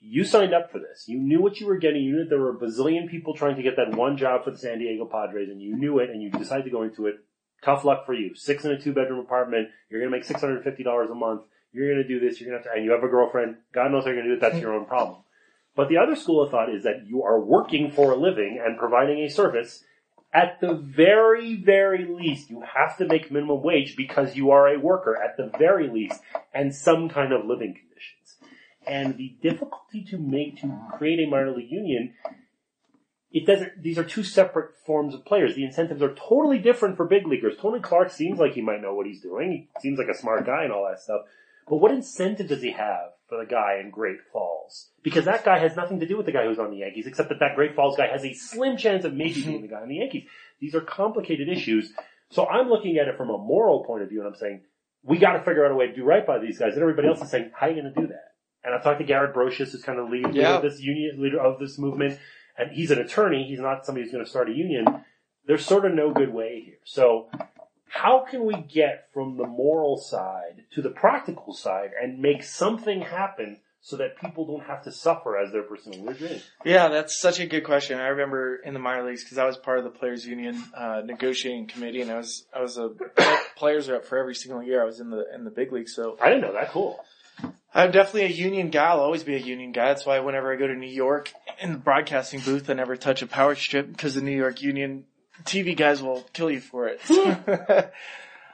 you signed up for this. You knew what you were getting. You knew there were a bazillion people trying to get that one job for the San Diego Padres and you knew it and you decided to go into it. Tough luck for you. Six in a two bedroom apartment. You're going to make $650 a month. You're going to do this. You're going to have to, and you have a girlfriend. God knows how you're going to do it. That's your own problem. But the other school of thought is that you are working for a living and providing a service. At the very, very least, you have to make minimum wage because you are a worker at the very least and some kind of living conditions. And the difficulty to make, to create a minor league union, it doesn't, these are two separate forms of players. The incentives are totally different for big leaguers. Tony Clark seems like he might know what he's doing. He seems like a smart guy and all that stuff. But what incentive does he have for the guy in Great Falls? Because that guy has nothing to do with the guy who's on the Yankees, except that that Great Falls guy has a slim chance of maybe being the guy on the Yankees. These are complicated issues. So I'm looking at it from a moral point of view and I'm saying, we gotta figure out a way to do right by these guys. And everybody else is saying, how are you gonna do that? And I've talked to Garrett Broshuis, who's kind of leader, leader Yeah. of this union, leader of this movement, and he's an attorney. He's not somebody who's going to start a union. There's sort of no good way here. So how can we get from the moral side to the practical side and make something happen so that people don't have to suffer as their dream? Yeah, that's such a good question. I remember in the minor leagues because I was part of the players union uh, negotiating committee, and I was I was a players rep for every single year I was in the in the big league. So I didn't know that. Cool. I'm definitely a union guy. I'll always be a union guy. That's why whenever I go to New York in the broadcasting booth, I never touch a power strip because the New York Union TV guys will kill you for it.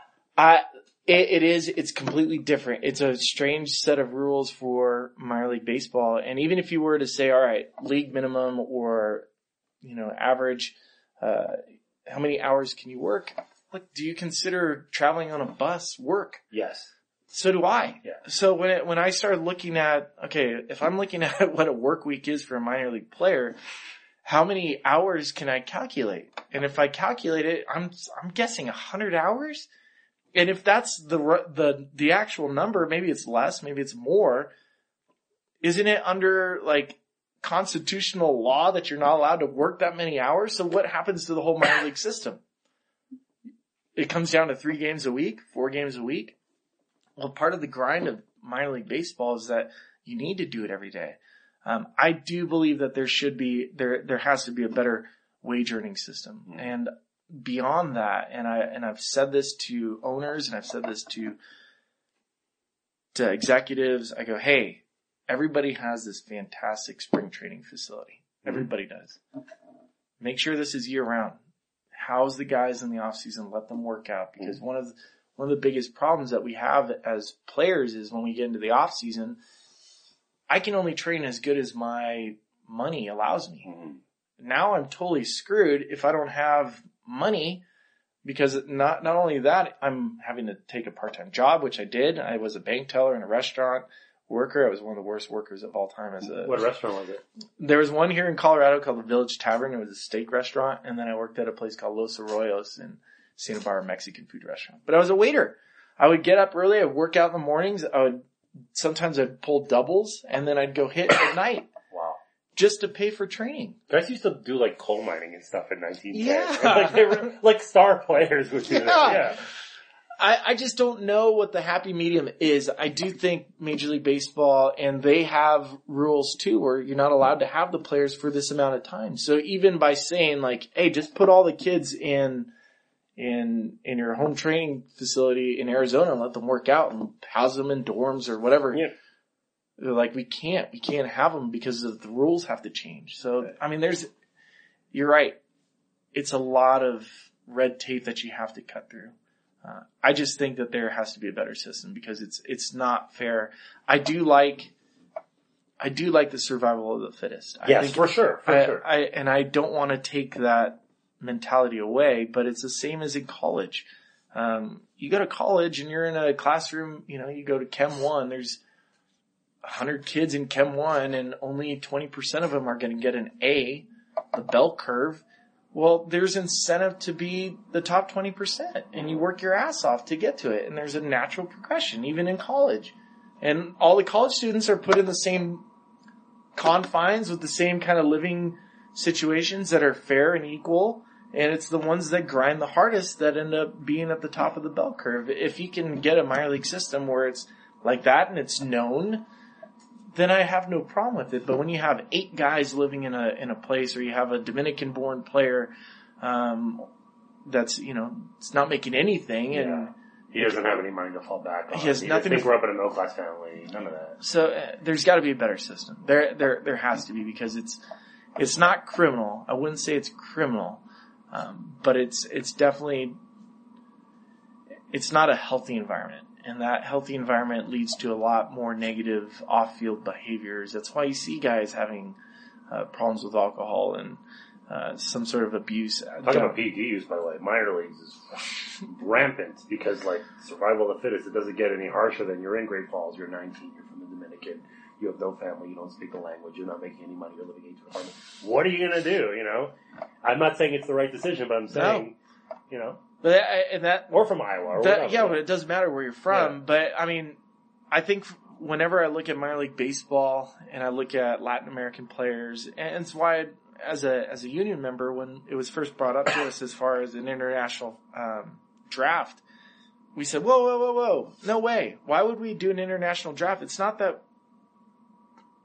I, it, it is, it's completely different. It's a strange set of rules for minor league baseball. And even if you were to say, all right, league minimum or, you know, average, uh, how many hours can you work? Like, do you consider traveling on a bus work? Yes. So do I. Yeah. So when it, when I started looking at okay, if I'm looking at what a work week is for a minor league player, how many hours can I calculate? And if I calculate it, I'm I'm guessing hundred hours. And if that's the the the actual number, maybe it's less, maybe it's more. Isn't it under like constitutional law that you're not allowed to work that many hours? So what happens to the whole minor league system? It comes down to three games a week, four games a week. Well, part of the grind of minor league baseball is that you need to do it every day. Um, I do believe that there should be there there has to be a better wage earning system, Mhm. and beyond that, and I and I've said this to owners and I've said this to to executives. I go, hey, everybody has this fantastic spring training facility. Mhm. Everybody does. Make sure this is year round. House the guys in the off season. Let them work out because one of the, one of the biggest problems that we have as players is when we get into the off season, I can only train as good as my money allows me. Mhm. Now I'm totally screwed if I don't have money because not, not only that, I'm having to take a part-time job, which I did. I was a bank teller in a restaurant worker. I was one of the worst workers of all time as a, What restaurant was it? there was one here in Colorado called the Village Tavern. It was a steak restaurant. And then I worked at a place called Los Arroyos in Santa Barbara Mexican food restaurant. But I was a waiter. I would get up early. I'd work out in the mornings. I would, sometimes I'd pull doubles and then I'd go hit at night Wow. just to pay for training. Guys used to do like coal mining and stuff in 1910. Yeah. like they were like star players would do Yeah. that. Yeah. I, I just don't know what the happy medium is. I do think Major League Baseball and they have rules too where you're not allowed to have the players for this amount of time. So even by saying like, hey, just put all the kids in in in your home training facility in Arizona and let them work out and house them in dorms or whatever. Yeah. They're like, we can't, we can't have them because of the rules have to change. So, I mean, there's, you're right. It's a lot of red tape that you have to cut through. Uh, I just think that there has to be a better system because it's, it's not fair. I do like, I do like the survival of the fittest. I Yes, think for sure. For I, sure. I, and I don't want to take that mentality away, but it's the same as in college. Um, you go to college and you're in a classroom, you know, you go to Chem 1, there's 100 kids in Chem 1 and only 20% of them are going to get an A, the bell curve. Well, there's incentive to be the top 20% and you work your ass off to get to it. And there's a natural progression, even in college. And all the college students are put in the same confines with the same kind of living situations that are fair and equal. And it's the ones that grind the hardest that end up being at the top of the bell curve. If you can get a minor league system where it's like that and it's known, then I have no problem with it. But when you have eight guys living in a in a place, or you have a Dominican born player um, that's you know it's not making anything, and Yeah. He doesn't have any money to fall back on. He has nothing He to- grew up in a middle class family. None of that. so uh, there's got to be a better system. There there there has to be because it's it's not criminal. I wouldn't say it's criminal, um, but it's it's definitely it's not a healthy environment. And that healthy environment leads to a lot more negative off-field behaviors. That's why you see guys having uh, problems with alcohol and uh, some sort of abuse. Talking about PED use, by the way, minor leagues is rampant because like survival of the fittest. It doesn't get any harsher than you're in Great Falls. You're 19. You're from the Dominican. You have no family. You don't speak the language. You're not making any money. You're living in an apartment. What are you gonna do? You know, I'm not saying it's the right decision, but I'm saying, you know, But I, and that or from Iowa or That, yeah, but it doesn't matter where you're from. Yeah. But I mean, I think whenever I look at minor league baseball and I look at Latin American players, and it's why as a as a union member, when it was first brought up to us as far as an international um, draft, we said, "Whoa, whoa, whoa, whoa! No way! Why would we do an international draft? It's not that.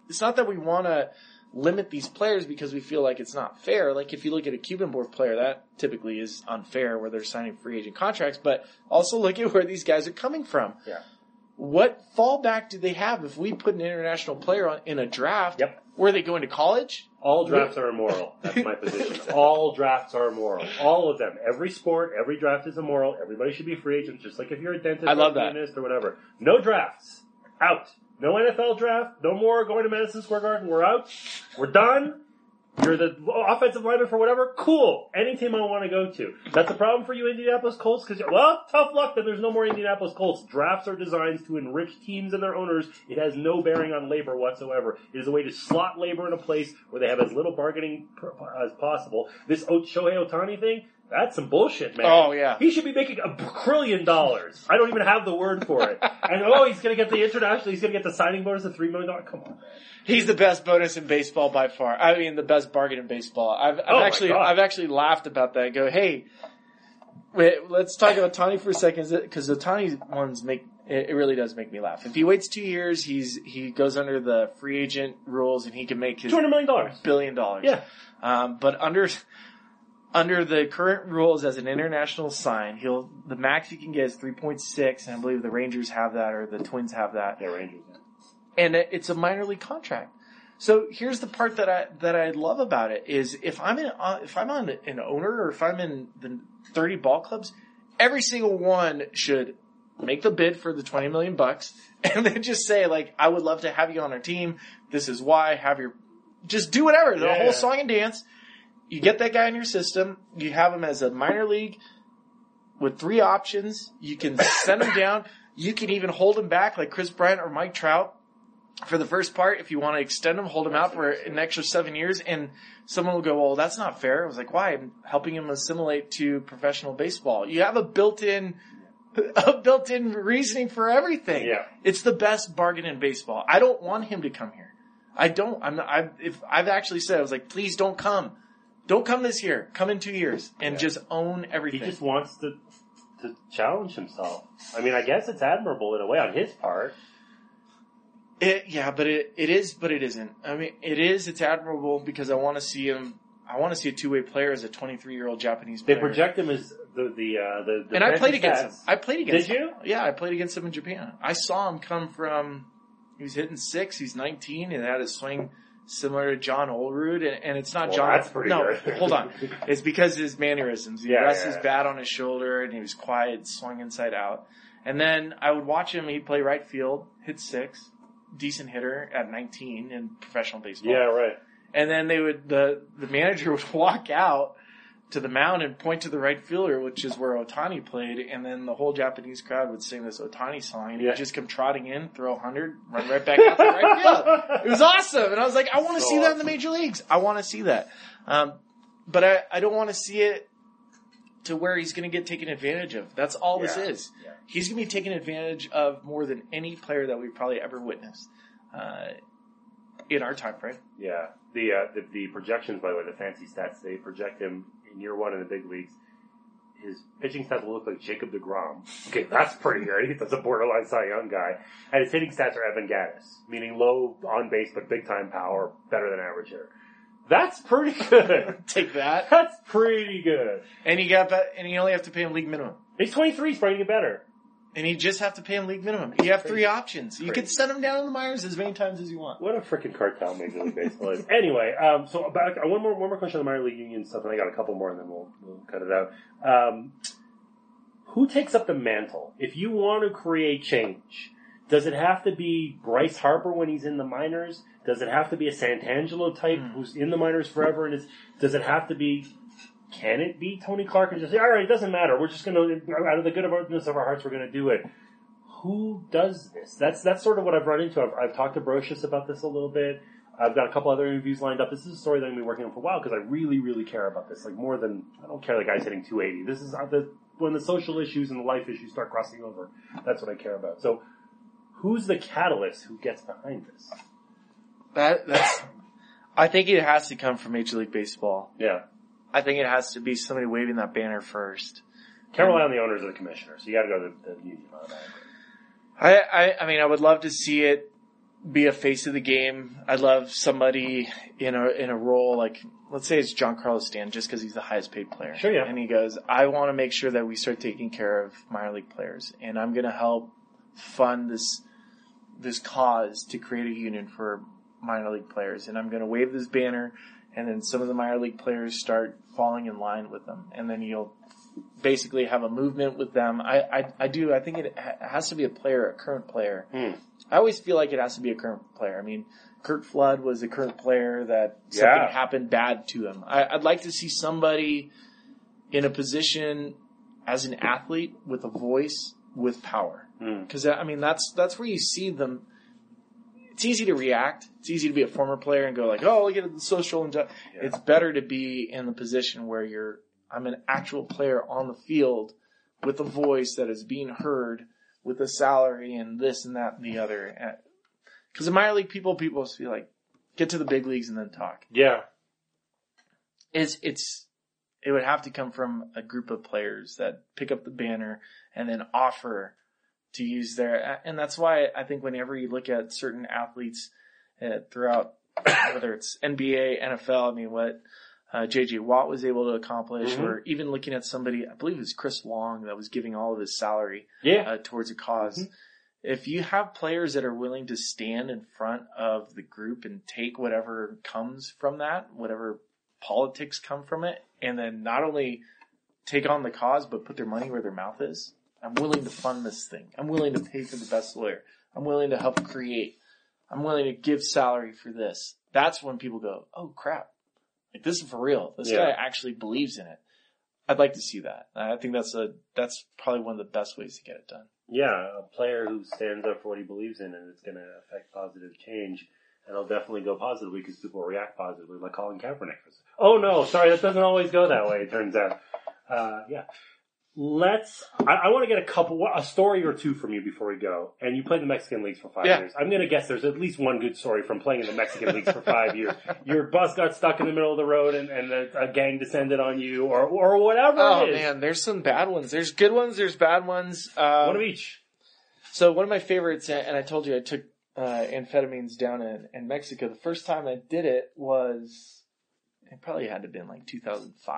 It's not that we want to." limit these players because we feel like it's not fair. Like if you look at a Cuban board player, that typically is unfair where they're signing free agent contracts, but also look at where these guys are coming from. Yeah. What fallback do they have if we put an international player on, in a draft? Yep. Where are they going to college? All drafts are immoral. That's my position. All drafts are immoral. All of them. Every sport, every draft is immoral. Everybody should be free agents, just like if you're a dentist I or love a that. or whatever. No drafts. Out. No NFL draft. No more going to Madison Square Garden. We're out. We're done. You're the offensive lineman for whatever. Cool. Any team I want to go to. That's a problem for you, Indianapolis Colts. Because well, tough luck. Then there's no more Indianapolis Colts. Drafts are designed to enrich teams and their owners. It has no bearing on labor whatsoever. It is a way to slot labor in a place where they have as little bargaining as possible. This Shohei Ohtani thing. That's some bullshit, man. Oh, yeah. He should be making a trillion dollars. I don't even have the word for it. and oh, he's gonna get the international. He's gonna get the signing bonus of three million dollars. Come on, man. He's the best bonus in baseball by far. I mean, the best bargain in baseball. I've, I've Oh actually, I've actually laughed about that. I go, hey, wait, let's talk about Ohtani for a second, because the Ohtani ones make it, it really does make me laugh. If he waits two years, he's he goes under the free agent rules and he can make his Two hundred million dollars. billion dollars. Yeah. Um, but under under the current rules as an international sign, he'll the max he can get is three point six, and I believe the Rangers have that or the Twins have that Yeah, Rangers. and it- it's a minor league contract. So here's the part that I that I love about it is if I'm in uh, if I'm on an owner or if I'm in the 30 ball clubs, every single one should make the bid for the 20 million bucks and then just say like I would love to have you on our team. This is why. Have your just do whatever the Yeah, whole song and dance. You get that guy in your system. You have him as a minor league with three options. You can send him down. You can even hold him back like Kris Bryant or Mike Trout for the first part. If you want to extend him, hold him out for an extra seven years. And someone will go, well, that's not fair. I was like, why? I'm helping him assimilate to professional baseball. You have a built-in, a built-in reasoning for everything. Yeah. It's the best bargain in baseball. I don't want him to come here. I don't. I'm not. I, if I've actually said, I was like, please don't come. Don't come this year. Come in two years and Yeah. just own everything. He just wants to to challenge himself. I mean, I guess it's admirable in a way on his part. It, yeah, but it, it is, but it isn't. I mean, it is, it's admirable because I want to see him, I want to see a two-way player as a 23 year old Japanese They project him as the the uh, the, the and I played against him. I played against Did him. you? Yeah, I played against him in Japan. I saw him come from, he was hitting six, he's 19 and had his swing similar to John Olerud and, and it's not Well, John. that's pretty no, good. hold on. It's because his mannerisms. He Yeah, rests yeah, his yeah. bat on his shoulder and he was quiet, swung inside out. And then I would watch him, he'd play right field, hit six, decent hitter at 19 in professional baseball. Yeah, right. And then they would the the manager would walk out to the mound and point to the right fielder, which is where Ohtani played, and then the whole Japanese crowd would sing this Ohtani song, and Yeah. he'd just come trotting in, throw hundred, run right back out to right field. It was awesome, and I was like, I want to So see that in the major leagues. I want to see that, um, but I I don't want to see it to where he's going to get taken advantage of. That's all this is. Yeah. He's going to be taken advantage of more than any player that we've probably ever witnessed. Uh, in our time frame. Yeah. The, uh, the the projections, by the way, the fancy stats, they project him in year one in the big leagues. His pitching stats will look like Jacob DeGrom. Okay, that's pretty good. That's a borderline Cy Young guy. And his hitting stats are Evan Gattis, meaning low on base but big time power, better than average hitter. That's pretty good. Take that. That's pretty good. And you got that, and you only have to pay him league minimum. He's 23, he's probably get better. And you just have to pay him league minimum. You have three options. You can send him down in the Myers as many times as you want. What a freaking cartel Major League Baseball is. Anyway, um, so back, uh, one more one more question on the minor league union stuff, and I got a couple more, and then we'll, we'll cut it out. Um, who takes up the mantle if you want to create change? Does it have to be Bryce Harper when he's in the minors? Does it have to be a Santangelo type Hmm. who's in the minors forever? And is, does it have to be? Can it be Tony Clark and just say, all right, it doesn't matter. We're just going to, out of the goodness of our hearts, we're going to do it who does this? That's that's sort of what I've run into. I've, I've talked to Broshuis about this a little bit. I've got a couple other interviews lined up. This is a story that I'm going to be working on for a while because I really, really care about this. Like more than I don't care the guy's hitting 280. This is the when the social issues and the life issues start crossing over. That's what I care about. So, who's the catalyst? Who gets behind this? That that's. I think it has to come from Major League Baseball. Yeah, I think it has to be somebody waving that banner first. can't rely on the owners or the commissioners. You got to go to the, the union. I, I I mean I would love to see it be a face of the game. I'd love somebody in a in a role like let's say it's Giancarlo Stan just because he's the highest paid player. Sure, yeah. And he goes, I want to make sure that we start taking care of minor league players, and I'm going to help fund this this cause to create a union for minor league players, and I'm going to wave this banner, and then some of the minor league players start falling in line with them, and then you'll basically have a movement with them. I, I, I do. I think it has to be a player, a current player. Hmm. I always feel like it has to be a current player. I mean, Curt Flood was a current player that something Yeah. happened bad to him. I, I'd like to see somebody in a position as an athlete with a voice with power. Hmm. Because I mean, that's that's where you see them. It's easy to react. It's easy to be a former player and go like, "Oh, look at the social and." It's better to be in the position where you're. I'm an actual player on the field with a voice that is being heard, with a salary and this and that and the other. Because in minor league people, people just feel like get to the big leagues and then talk. Yeah. It's it's it would have to come from a group of players that pick up the banner and then offer to use there. and that's why I think whenever you look at certain athletes uh, throughout whether it's NBA, NFL, I mean what uh, JJ Watt was able to accomplish, Mhm. or even looking at somebody, I believe it was Chris Long that was giving all of his salary Yeah. uh, towards a cause. Mm-hmm. If you have players that are willing to stand in front of the group and take whatever comes from that, whatever politics come from it, and then not only take on the cause, but put their money where their mouth is. I'm willing to fund this thing. I'm willing to pay for the best lawyer. I'm willing to help create. I'm willing to give salary for this. That's when people go, oh crap. Like this is for real. This Yeah. guy actually believes in it. I'd like to see that. I think that's a, that's probably one of the best ways to get it done. Yeah, a player who stands up for what he believes in and it's going to affect positive change. And it'll definitely go positively because people react positively, like Colin Kaepernick. Oh no, sorry, that doesn't always go that way, it turns out. Uh, yeah. Let's, I, I want to get a couple, a story or two from you before we go. And you played the Mexican leagues for five Yeah. years. I'm going to guess there's at least one good story from playing in the Mexican leagues for five years. Your bus got stuck in the middle of the road and, and a, a gang descended on you or, or whatever Oh it is. man, there's some bad ones. There's good ones. There's bad ones. Um, One of each. So one of my favorites, and I told you I took uh, amphetamines down in, in Mexico. The first time I did it was, it probably had to have been like 2005.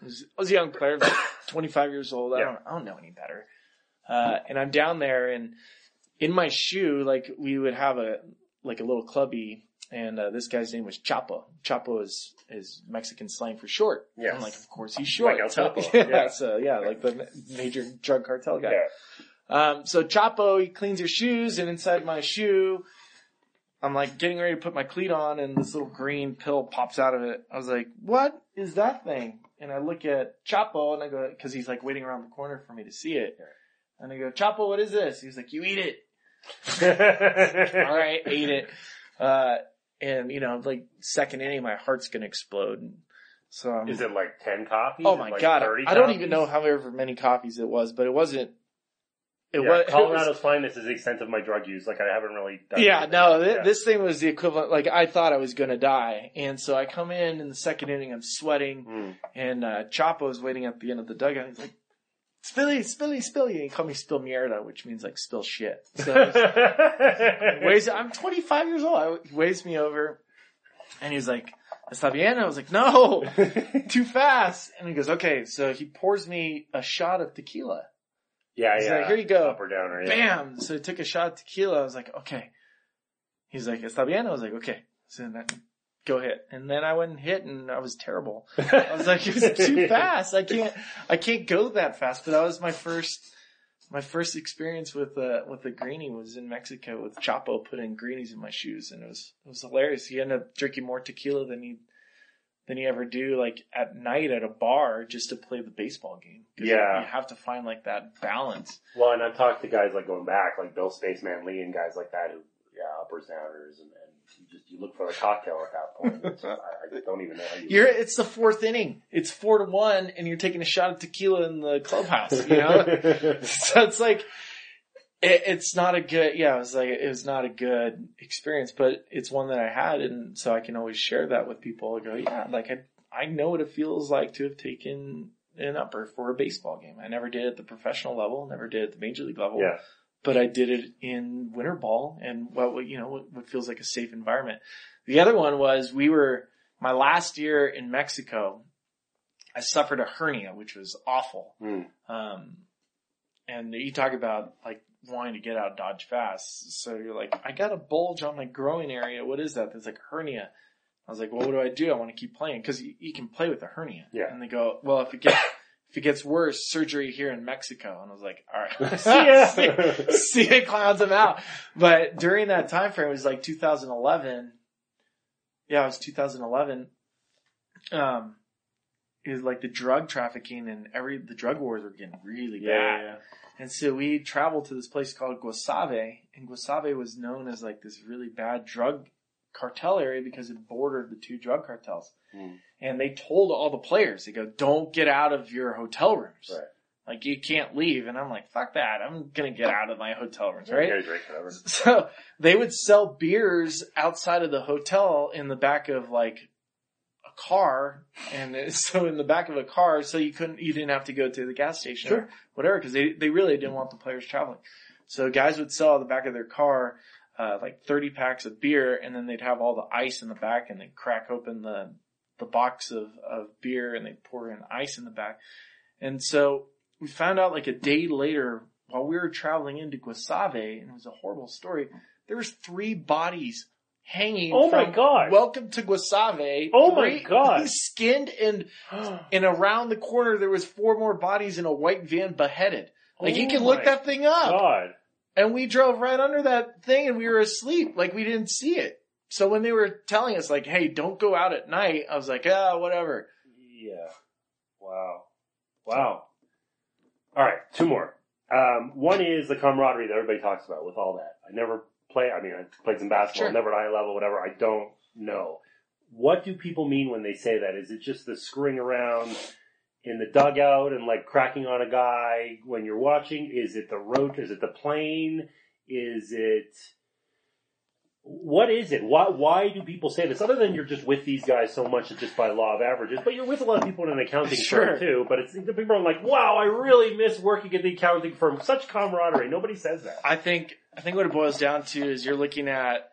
I was, I was a young player, 25 years old. I Yeah. don't, I don't know any better. Uh, and I'm down there, and in my shoe, like we would have a like a little clubby, and uh, this guy's name was Chapo. Chapo is is Mexican slang for short. Yeah, I'm like, of course he's short. Like Chapo. yeah, Yeah. so yeah, like the major drug cartel guy. Yeah. Um, so Chapo, he cleans your shoes, and inside my shoe, I'm like getting ready to put my cleat on, and this little green pill pops out of it. I was like, "What is that thing?" And I look at Chapo, and I go, because he's like waiting around the corner for me to see it. And I go, "Chapo, what is this?" He's like, "You eat it." All right, ate it. Uh, and you know, like second inning, my heart's gonna explode. And so I'm, Is it like 10 copies? oh my like god, I don't copies? even know however many copies it was, but it wasn't. It yeah, was it was- Colorado's finest is the extent of my drug use. Like I haven't really done Yeah, no, th- Yeah. this thing was the equivalent. Like I thought I was gonna die, and so I come in in the second inning. I'm sweating, Mm. and uh, Chapo's waiting at the end of the dugout. He's like, "Spilly, Spilly, Spilly," and he called me Spill Mierda, which means like spill shit. So waves. I'm 25 years old. I, he waves me over, and he's like, "Está bien?" I was like, "No, too fast." And he goes, "Okay." So he pours me a shot of tequila. Yeah, He's yeah. like, "Here you go." Up or down or yeah. bam. So I took a shot of tequila. I was like, okay. He's like, está bien? I was like, okay. So then I- go hit. And then I went and hit and I was terrible. I was like, it was too fast. I can't, I can't go that fast. But that was my first, my first experience with, uh, with the greenie was in Mexico with Chapo putting greenies in my shoes. And it was, it was hilarious. He ended up drinking more tequila than he, than you ever do like at night at a bar just to play the baseball game. Yeah. You have to find like that balance. Well, and I've talked to guys like going back, like Bill Spaceman Lee and guys like that who, yeah, uppers, downers, and, and you just, you look for the cocktail at that point. I, I don't even know how you You're, it's the fourth inning. It's four to one, and you're taking a shot of tequila in the clubhouse. You know, so it's like it, it's not a good. Yeah, it was like it was not a good experience, but it's one that I had, and so I can always share that with people. I go, yeah, like I I know what it feels like to have taken an upper for a baseball game. I never did it at the professional level, never did it at the major league level yeah. but I did it in winter ball and what you know what, what feels like a safe environment. The other one was we were my last year in Mexico. I suffered a hernia, which was awful. Mm. Um, and you talk about like wanting to get out Dodge fast. So you're like, I got a bulge on my groin area. What is that? There's like a hernia. I was like, well, what do I do? I want to keep playing because you, you can play with a hernia. Yeah. And they go, well, if it gets If it gets worse, surgery here in Mexico. And I was like, all right, See ya. see, see it clowns out. But during that time frame, it was like 2011. Yeah, it was 2011. Um, was like the drug trafficking and every, the drug wars were getting really bad. yeah. And so we traveled to this place called Guasave, and Guasave was known as like this really bad drug cartel area because it bordered the two drug cartels. Mm. And they told all the players, they go, don't get out of your hotel rooms. Right. Like you can't leave. And I'm like, fuck that. I'm gonna get out of my hotel rooms, right? So they would sell beers outside of the hotel in the back of like car. And so in the back of a car, so you couldn't, you didn't have to go to the gas station Sure. or whatever, cause they, they really didn't want the players traveling. So guys would sell out the back of their car, uh, like 30 packs of beer and then they'd have all the ice in the back and they'd crack open the, the box of, of beer and they'd pour in ice in the back. And so we found out like a day later while we were traveling into Guasave, and it was a horrible story, there was three bodies hanging Oh my God. Welcome to Guasave. Oh my God. Skinned and, and around the corner there was four more bodies in a white van beheaded. Like you Oh can look that thing up. God. And we drove right under that thing and we were asleep. Like we didn't see it. So when they were telling us like, hey, don't go out at night, I was like, ah, whatever. Yeah. Wow. Wow. All right, two more. Um, one is the camaraderie that everybody talks about with all that. I never play. I mean, I played some basketball, Sure. never at high level, whatever. I don't know. What do people mean when they say that? Is it just the screwing around in the dugout and like cracking on a guy when you're watching? Is it the road? Is it the plane? Is it what is it? Why why do people say this? Other than you're just with these guys so much it's just by law of averages, but you're with a lot of people in an accounting Sure. firm too. But it's the people are like, wow, I really miss working at the accounting firm. Such camaraderie. Nobody says that. I think, I think what it boils down to is you're looking at,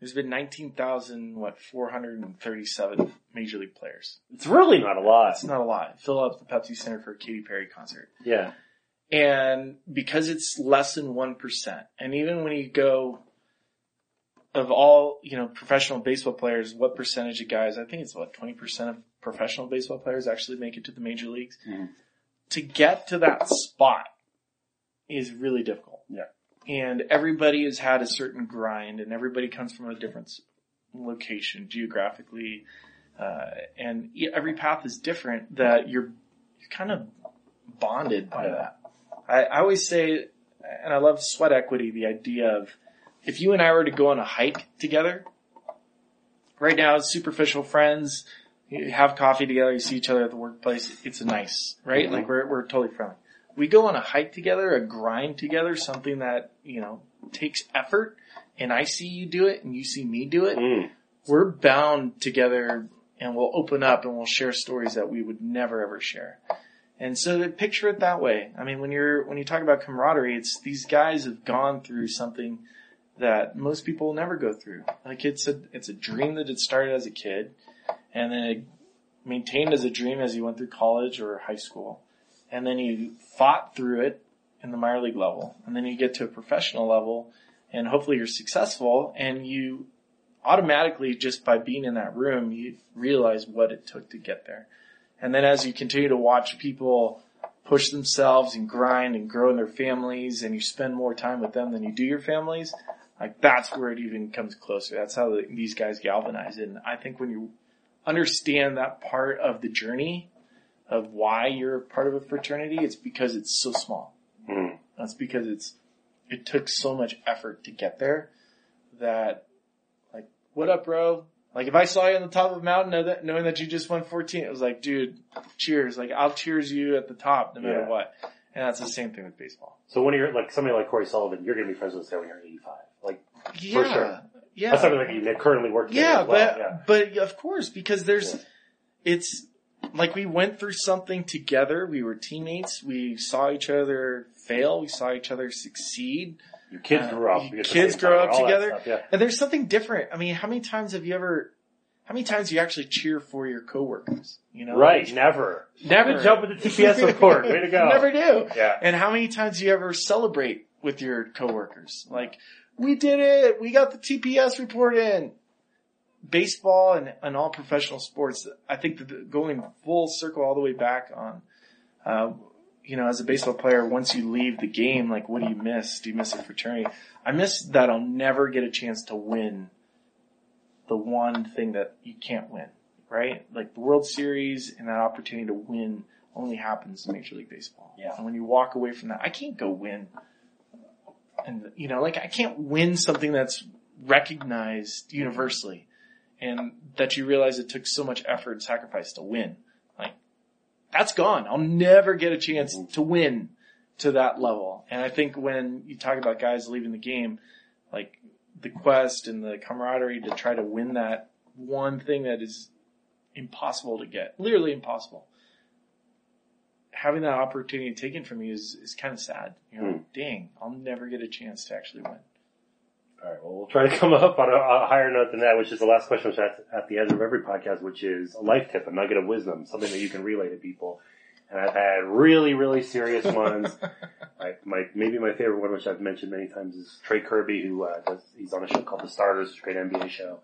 there's been 19,000, what, 437 major league players. It's really not a lot. It's not a lot. Fill up the Pepsi Center for a Katy Perry concert. Yeah. And because it's less than 1%, and even when you go of all, you know, professional baseball players, what percentage of guys, I think it's what, 20% of professional baseball players actually make it to the major leagues. Mhm. To get to that spot is really difficult. Yeah. And everybody has had a certain grind and everybody comes from a different location geographically. Uh, and every path is different that you're, you're kind of bonded by that. I, I always say, and I love sweat equity, the idea of if you and I were to go on a hike together, right now it's superficial friends, you have coffee together, you see each other at the workplace, it's nice, right? Mhm. Like we're, we're totally friendly. We go on a hike together, a grind together, something that, you know, takes effort, and I see you do it and you see me do it, Mm. we're bound together and we'll open up and we'll share stories that we would never ever share. And so to picture it that way. I mean, when you're, when you talk about camaraderie, it's these guys have gone through something that most people will never go through. Like it's a, it's a dream that it started as a kid and then it maintained as a dream as you went through college or high school. And then you fought through it in the minor league level. And then you get to a professional level and hopefully you're successful and you automatically just by being in that room, you realize what it took to get there. And then as you continue to watch people push themselves and grind and grow in their families and you spend more time with them than you do your families, like that's where it even comes closer. That's how the, these guys galvanize. And I think when you understand that part of the journey of why you're part of a fraternity, it's because it's so small. Mm. That's because it's, it took so much effort to get there that like, what up bro? Like if I saw you on the top of a mountain know that, knowing that you just won 14, it was like, dude, cheers. Like I'll cheers you at the top no matter Yeah. what. And that's the same thing with baseball. So when you're like somebody like Cory Sullivan, you're gonna be friends with say when you're 85. Like Yeah. sure. Yeah. that's something like you currently work Yeah, well. but yeah. but of course, because there's Yeah. it's like we went through something together. We were teammates. We saw each other fail. We saw each other succeed. Your kids uh, grew up. your kids grow time, up together. stuff, yeah. And there's something different. I mean, how many times have you ever? How many times do you actually cheer for your coworkers? You know, Right, never. Never Good job with the TPS report. Way to go. Never do. Yeah. And how many times do you ever celebrate with your coworkers? Like, we did it. We got the TPS report in. Baseball and, and all professional sports, I think that the- going full circle all the way back on uh, you know, as a baseball player, once you leave the game, like, what do you miss? Do you miss a fraternity? I miss that I'll never get a chance to win the one thing that you can't win, right? Like the World Series and that opportunity to win only happens in Major League Baseball. Yeah. And when you walk away from that, I can't go win. And, you know, like I can't win something that's recognized universally and that you realize it took so much effort and sacrifice to win. Like, that's gone. I'll never get a chance to win to that level. And I think when you talk about guys leaving the game, like the quest and the camaraderie to try to win that one thing that is impossible to get, literally impossible. Having that opportunity taken from you is, is kind of sad. You know, Hmm. dang, I'll never get a chance to actually win. All right. Well, we'll try to come up on a, a higher note than that, which is the last question, which at, at the end of every podcast, which is a life tip, a nugget of wisdom, something that you can relay to people. And I've had really, really serious ones. I, my maybe my favorite one, which I've mentioned many times, is Trey Kerby, who uh, does. He's on a show called The Starters, it's a great NBA show,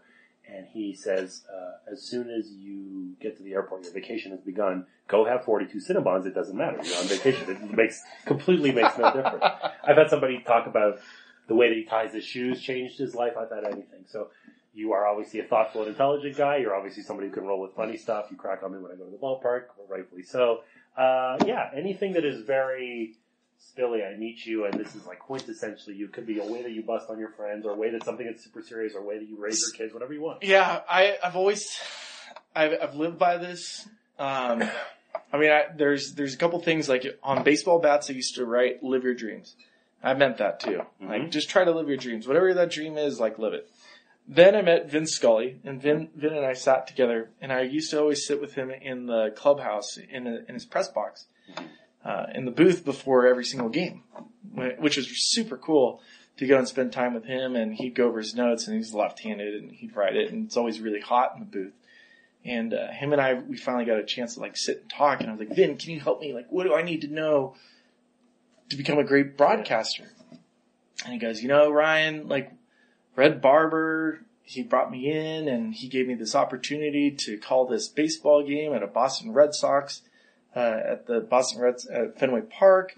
and he says, uh, as soon as you get to the airport, your vacation has begun. Go have 42 Cinnabons. It doesn't matter. You're on vacation. It makes completely makes no difference. I've had somebody talk about the way that he ties his shoes changed his life. I've had anything. So you are obviously a thoughtful and intelligent guy. You're obviously somebody who can roll with funny stuff. You crack on me when I go to the ballpark, rightfully so. Uh, yeah, anything that is very spilly, I meet you, and this is like quintessentially you. Could be a way that you bust on your friends, or a way that something that's super serious, or a way that you raise your kids, whatever you want. Yeah, I, I've always, I've, I've lived by this. Um, I mean, I, there's, there's a couple things like on baseball bats, I used to write, live your dreams. I meant that too. Like, Mhm. just try to live your dreams. Whatever that dream is, like, live it. Then I met Vin Scully, and Vin, Vin and I sat together, and I used to always sit with him in the clubhouse in, a, in his press box, uh, in the booth before every single game, which was super cool to go and spend time with him, and he'd go over his notes, and he's left-handed, and he'd write it, and it's always really hot in the booth. And uh, him and I, we finally got a chance to like sit and talk, and I was like, Vin, can you help me? Like, what do I need to know to become a great broadcaster? And he goes, you know, Ryan, like Red Barber, he brought me in and he gave me this opportunity to call this baseball game at a Boston Red Sox, uh, at the Boston Reds at Fenway Park.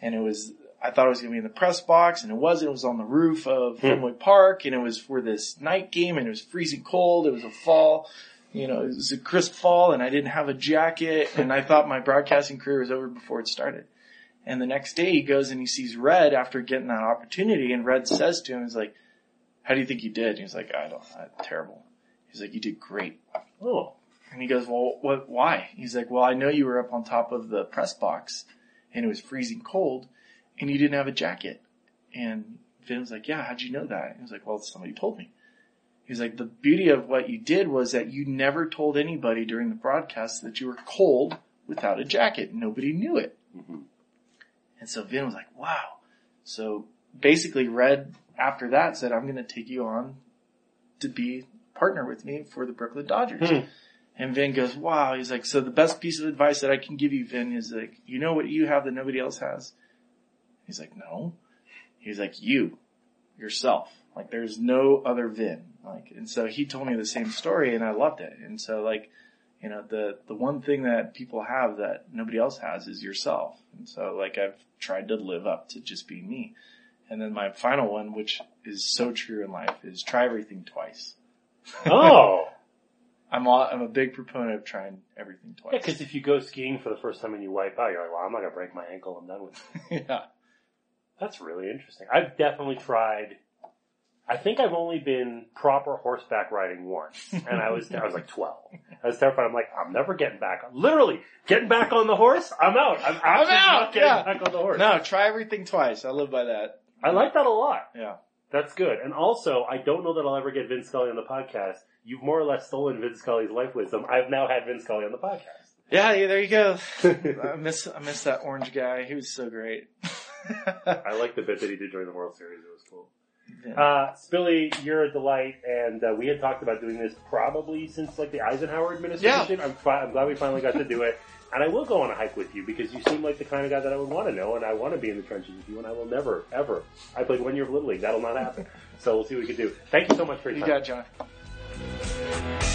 And it was, I thought it was going to be in the press box and it wasn't. It was on the roof of Hmm. Fenway Park and it was for this night game and it was freezing cold. It was a fall, you know, it was a crisp fall and I didn't have a jacket and I thought my broadcasting career was over before it started. And the next day he goes and he sees Red after getting that opportunity and Red says to him, he's like, how do you think you did? And he's like, I don't, I, terrible. He's like, you did great. Oh, And he goes, well, what, why? He's like, well, I know you were up on top of the press box and it was freezing cold and you didn't have a jacket. And Vin was like, yeah, how'd you know that? He was like, well, somebody told me. He's like, the beauty of what you did was that you never told anybody during the broadcast that you were cold without a jacket. Nobody knew it. Mhm. And so Vin was like, wow. So basically Red after that said, I'm going to take you on to be partner with me for the Brooklyn Dodgers. Hmm. And Vin goes, wow. He's like, so the best piece of advice that I can give you, Vin, is like, you know what you have that nobody else has? He's like, no. He's like, you, yourself. Like there's no other Vin. Like, and so he told me the same story and I loved it. And so like, you know, the, the one thing that people have that nobody else has is yourself. And so like I've tried to live up to just be me. And then my final one, which is so true in life, is try everything twice. oh, I'm a, I'm a big proponent of trying everything twice. yeah. Because if you go skiing for the first time and you wipe out, you're like, well, I'm not gonna break my ankle. I'm done with it. yeah. That's really interesting. I've definitely tried. I think I've only been proper horseback riding once, and I was I was like twelve. I was terrified. I'm like, I'm never getting back. on Literally getting back on the horse. I'm out. I'm, actually out, getting yeah. back on the horse. No, try everything twice. I live by that. I like that a lot. Yeah. That's good. And also, I don't know that I'll ever get Vin Scully on the podcast. You've more or less stolen Vin Scully's life wisdom. I've now had Vince Scully on the podcast. Yeah, yeah, there you go. I miss, I miss that orange guy. He was so great. I like the bit that he did during the World Series. It was cool. Uh, Spilly, you're a delight, and uh, we had talked about doing this probably since like the Eisenhower administration. I'm, fi- I'm glad we finally got to do it, and I will go on a hike with you because you seem like the kind of guy that I would want to know, and I want to be in the trenches with you, and I will never, ever. I played one year of Little League. That'll not happen. So we'll see what we can do. Thank you so much for your you time. got it, John.